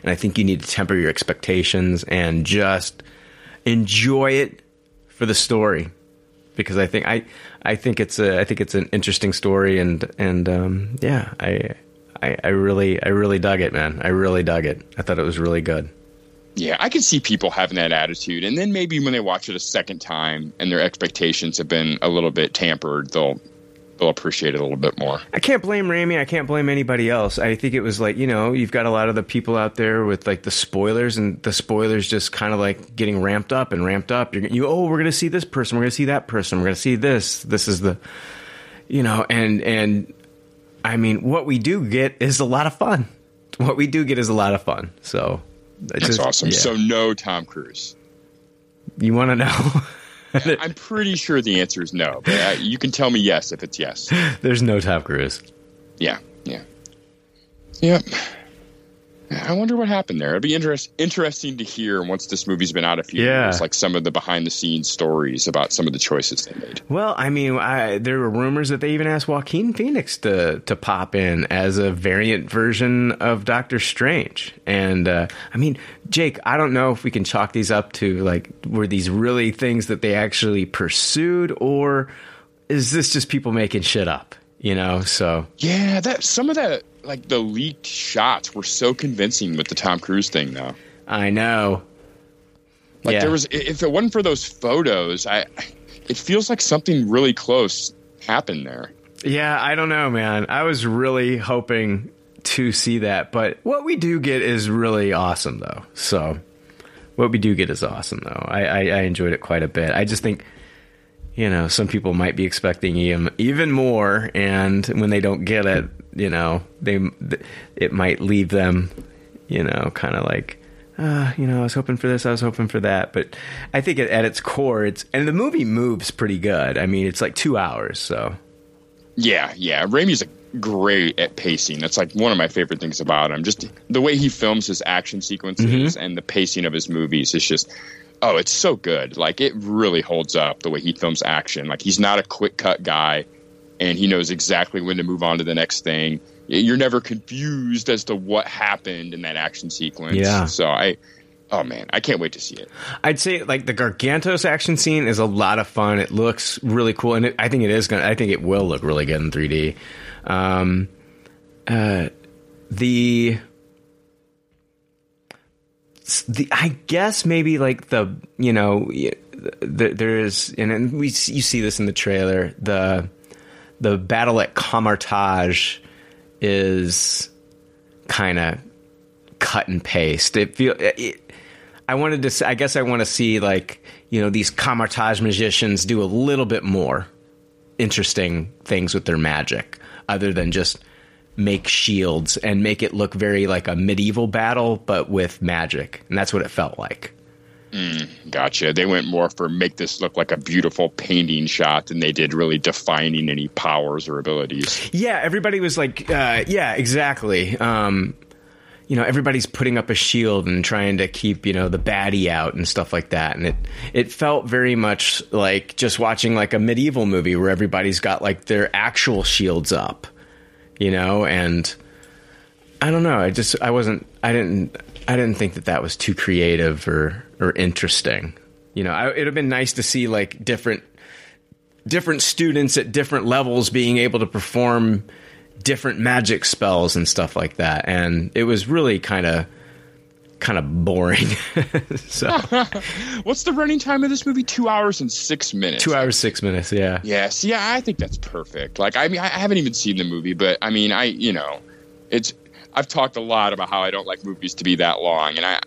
And I think you need to temper your expectations and just enjoy it for the story because I think I I think it's a I think it's an interesting story and and um, yeah I, I I really I really dug it man I really dug it I thought it was really good. Yeah, I can see people having that attitude, and then maybe when they watch it a second time and their expectations have been a little bit tampered, they'll they'll appreciate it a little bit more. I can't blame Raimi. I can't blame anybody else. I think it was like you know you've got a lot of the people out there with like the spoilers, and the spoilers just kind of like getting ramped up and ramped up. You're, you oh we're gonna see this person, we're gonna see that person, we're gonna see this. This is the you know and and I mean what we do get is a lot of fun. What we do get is a lot of fun. So that's just, awesome. Yeah. So no Tom Cruise. You want to know? yeah, [LAUGHS] I'm pretty sure the answer is no, but uh, you can tell me yes if it's yes. [LAUGHS] There's no Tom Cruise. Yeah, yeah, yep. I wonder what happened there. It'd be interest, interesting to hear once this movie's been out a few yeah. years, like some of the behind the scenes stories about some of the choices they made. Well, I mean, I, there were rumors that they even asked Joaquin Phoenix to to pop in as a variant version of Doctor Strange. And uh, I mean, Jake, I don't know if we can chalk these up to like were these really things that they actually pursued, or is this just people making shit up? You know, so yeah, that some of that like the leaked shots were so convincing with the Tom Cruise thing, though. I know. Like Yeah. there was, if it wasn't for those photos, I, it feels like something really close happened there. Yeah, I don't know, man. I was really hoping to see that, but what we do get is really awesome, though. So, what we do get is awesome, though. I, I, I enjoyed it quite a bit. I just think, you know, some people might be expecting even more, and when they don't get it, you know, they it might leave them, you know, kind of like. Uh, you know, I was hoping for this, I was hoping for that, but I think at, at its core, it's and the movie moves pretty good. I mean, it's like two hours, so Yeah, yeah. Raimi's great at pacing. That's like one of my favorite things about him. Just the way he films his action sequences and the pacing of his movies is just oh, it's so good. Like it really holds up the way he films action. Like he's not a quick cut guy and he knows exactly when to move on to the next thing. You're never confused as to what happened in that action sequence. Yeah. So I oh man, I can't wait to see it. I'd say like the Gargantos action scene is a lot of fun. It looks really cool, and it, I think it is gonna. I think it will look really good in 3D. Um, uh, the the I guess maybe like the you know the, there is and, we you see this in the trailer the the battle at Kamar-Taj is kind of cut and paste. It feel it, I wanted to. I guess I want to see like you know these Kamar-Taj magicians do a little bit more interesting things with their magic, other than just make shields and make it look very like a medieval battle, but with magic, and that's what it felt like. Gotcha. They went more for make this look like a beautiful painting shot than they did really defining any powers or abilities. Yeah, everybody was like, uh, yeah, exactly. Um, you know, everybody's putting up a shield and trying to keep you know the baddie out and stuff like that, and it it felt very much like just watching like a medieval movie where everybody's got like their actual shields up, you know, and I don't know. I just I wasn't I didn't I didn't think that that was too creative or or interesting. You know, it'd have been nice to see like different different students at different levels being able to perform different magic spells and stuff like that and it was really kind of kind of boring [LAUGHS] so [LAUGHS] What's the running time of this movie? Two hours and six minutes. two hours six minutes yeah Yes, yeah, I think that's perfect. Like, I mean, I haven't even seen the movie, but I mean, I, you know, it's. I've talked a lot about how I don't like movies to be that long, and I.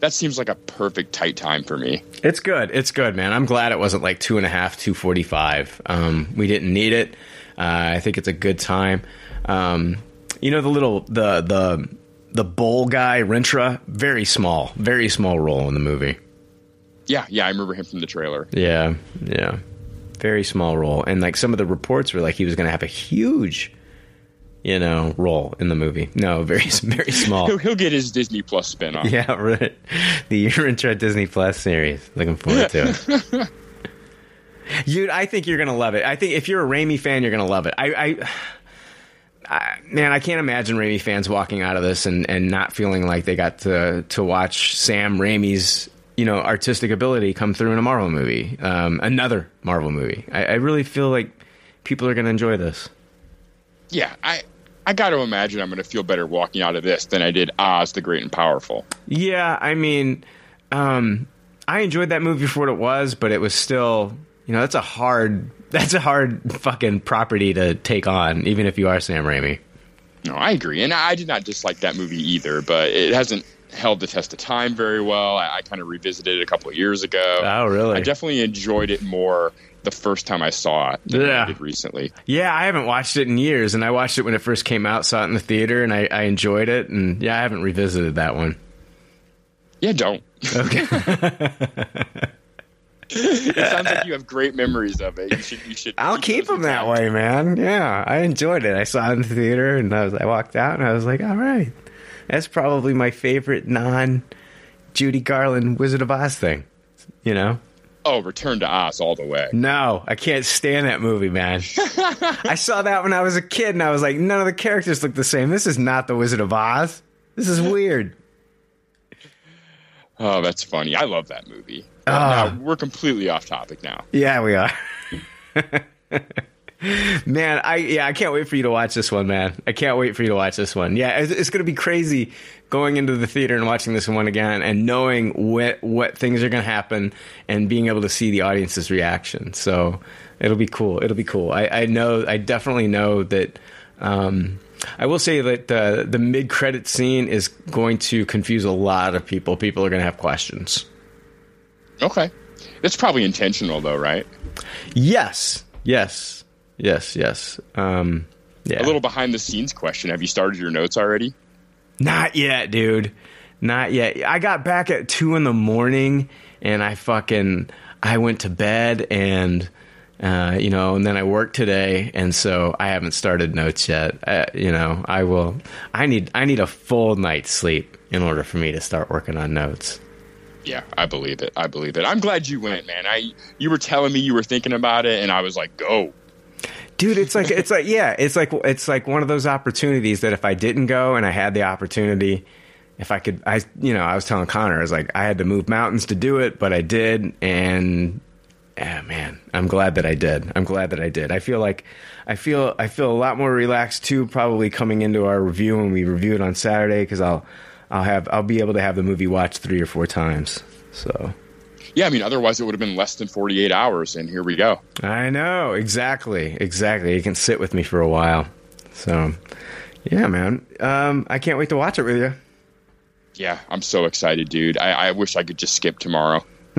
That seems like a perfect tight time for me. it's good it's good man i'm glad it wasn't like two and a half, two forty five. um we didn't need it uh, i think it's a good time um you know the little the the the bull guy Rintrah very small very small role in the movie Yeah, yeah, I remember him from the trailer. Yeah, yeah. Very small role. And like some of the reports were like he was going to have a huge, you know, role in the movie. No, [LAUGHS] very, very small. He'll, he'll get his Disney Plus spinoff. [LAUGHS] yeah, right. The [LAUGHS] Rintrah Disney Plus series. Looking forward to it. Dude, I think you're going to love it. I think if you're a Raimi fan, you're going to love it. I, I, I, man, I can't imagine Raimi fans walking out of this and, and not feeling like they got to to watch Sam Raimi's you know artistic ability come through in a Marvel movie, um, another Marvel movie. I, I really feel like people are going to enjoy this. Yeah, I I got to imagine I'm going to feel better walking out of this than I did Oz the Great and Powerful. Yeah, I mean, um, I enjoyed that movie for what it was, but it was still, you know, that's a hard, that's a hard fucking property to take on, even if you are Sam Raimi. No, I agree, and I did not dislike that movie either, but it hasn't held the test of time very well. I, I kind of revisited it a couple of years ago. Oh, really? I definitely enjoyed it more the first time I saw it than Yeah. I did recently. Yeah, I haven't watched it in years, and I watched it when it first came out, saw it in the theater, and I, I enjoyed it, and yeah, I haven't revisited that one. Yeah, don't. Okay. [LAUGHS] [LAUGHS] It sounds like you have great memories of it. You should. You should. I'll keep them that way, man. Yeah, I enjoyed it. I saw it in the theater, and I was I walked out, and I was like, all right, that's probably my favorite non Judy Garland Wizard of Oz thing. You know? Oh, Return to Oz all the way. No, I can't stand that movie, man. [LAUGHS] I saw that when I was a kid, and I was like, none of the characters look the same. This is not the Wizard of Oz. This is weird. Oh, that's funny. I love that movie. Ah. now, we're completely off topic now. Yeah, we are. [LAUGHS] man, I yeah, I can't wait for you to watch this one, man. I can't wait for you to watch this one. Yeah, it's, it's going to be crazy going into the theater and watching this one again and knowing what what things are going to happen and being able to see the audience's reaction. So it'll be cool. It'll be cool. I, I know. I definitely know that. Um, I will say that uh, the mid credit scene is going to confuse a lot of people. People are going to have questions. Okay, it's probably intentional, though, right? Yes. Yes. Yes. Yes. Um, yeah. A little behind the scenes question: Have you started your notes already? Not yet, dude. Not yet. I got back at two in the morning, and I fucking I went to bed and uh, you know, and then I work today, and so I haven't started notes yet. Uh, you know, I will. I need I need a full night's sleep in order for me to start working on notes. Yeah, I believe it. I believe it. I'm glad you went, man. I you were telling me you were thinking about it, and I was like, go. Dude, it's like it's like yeah, it's like it's like one of those opportunities that if I didn't go and I had the opportunity, if I could, I you know, I was telling Connor, I was like, I had to move mountains to do it, but I did, and yeah, man, I'm glad that I did. I'm glad that I did. I feel like I feel I feel a lot more relaxed too. Probably coming into our review when we review it on Saturday because I'll I'll have I'll be able to have the movie watched three or four times. So yeah, I mean, otherwise it would have been less than 48 hours, and here we go. I know exactly, exactly. You can sit with me for a while. So yeah, man, um, I can't wait to watch it with you. Yeah, I'm so excited, dude. I, I wish I could just skip tomorrow. [LAUGHS]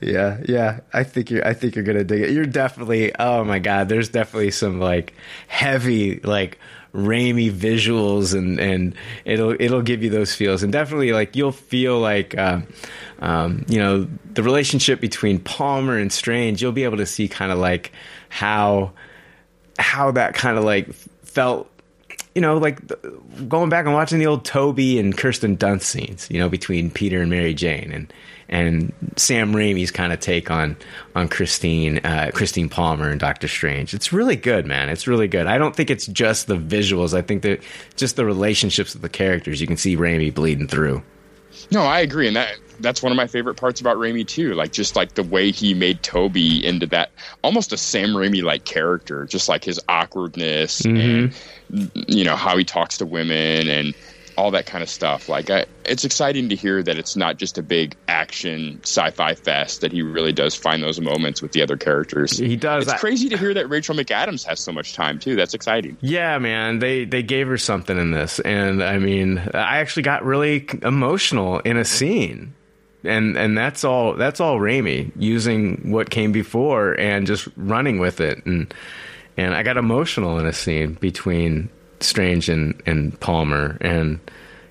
yeah, yeah. I think you're. I think you're gonna dig it. You're definitely. Oh my god. There's definitely some like heavy like Raimi visuals, and and it'll it'll give you those feels, and definitely like you'll feel like. Uh, um, you know the relationship between Palmer and Strange. You'll be able to see kind of like how how that kind of like felt you know, like going back and watching the old Tobey and Kirsten Dunst scenes, you know, between Peter and Mary Jane, and and Sam Raimi's kind of take on on Christine uh, Christine Palmer and Doctor Strange. It's really good, man. It's really good. I don't think it's just the visuals. I think that just the relationships of the characters. You can see Raimi bleeding through. No, I agree, and that that's one of my favorite parts about Raimi too. Like just like the way he made Tobey into that almost a Sam Raimi like character, just like his awkwardness mm-hmm. and you know how he talks to women and all that kind of stuff. Like, I, it's exciting to hear that it's not just a big action sci-fi fest. That he really does find those moments with the other characters. He does. It's I, crazy to hear that Rachel McAdams has so much time too. That's exciting. Yeah, man. They they gave her something in this, and I mean, I actually got really emotional in a scene. And and that's all that's all Raimi using what came before and just running with it and and I got emotional in a scene between Strange and, and Palmer, and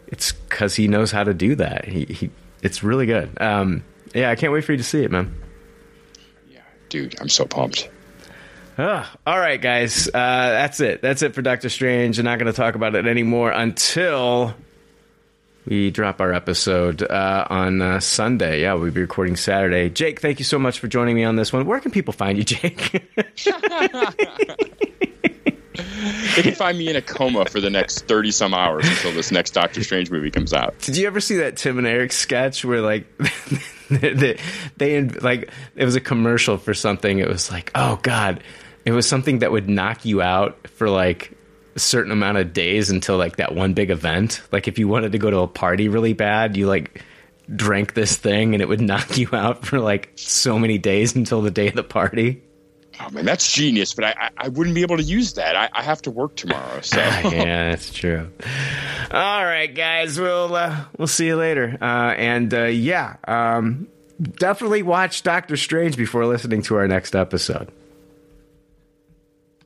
it's because he knows how to do that. He, he it's really good. Um, yeah, I can't wait for you to see it, man. Yeah, dude, I'm so pumped. Ah, all right, guys, uh, that's it. That's it for Doctor Strange. I'm not going to talk about it anymore until we drop our episode uh, on uh, Sunday. Yeah, we'll be recording Saturday. Jake, thank you so much for joining me on this one. Where can people find you, Jake? [LAUGHS] [LAUGHS] they can find me in a coma for the next 30 some hours until this next Doctor Strange movie comes out. Did you ever see that Tim and Eric sketch where like [LAUGHS] they, they like it was a commercial for something. It was like oh god. It was something that would knock you out for like a certain amount of days until like that one big event. Like if you wanted to go to a party really bad you like drank this thing and it would [LAUGHS] knock you out for like so many days until the day of the party Oh man, that's genius! But I, I, wouldn't be able to use that. I, I have to work tomorrow. So [LAUGHS] yeah, that's true. All right, guys, we'll uh, we'll see you later. Uh, and uh, yeah, um, definitely watch Doctor Strange before listening to our next episode.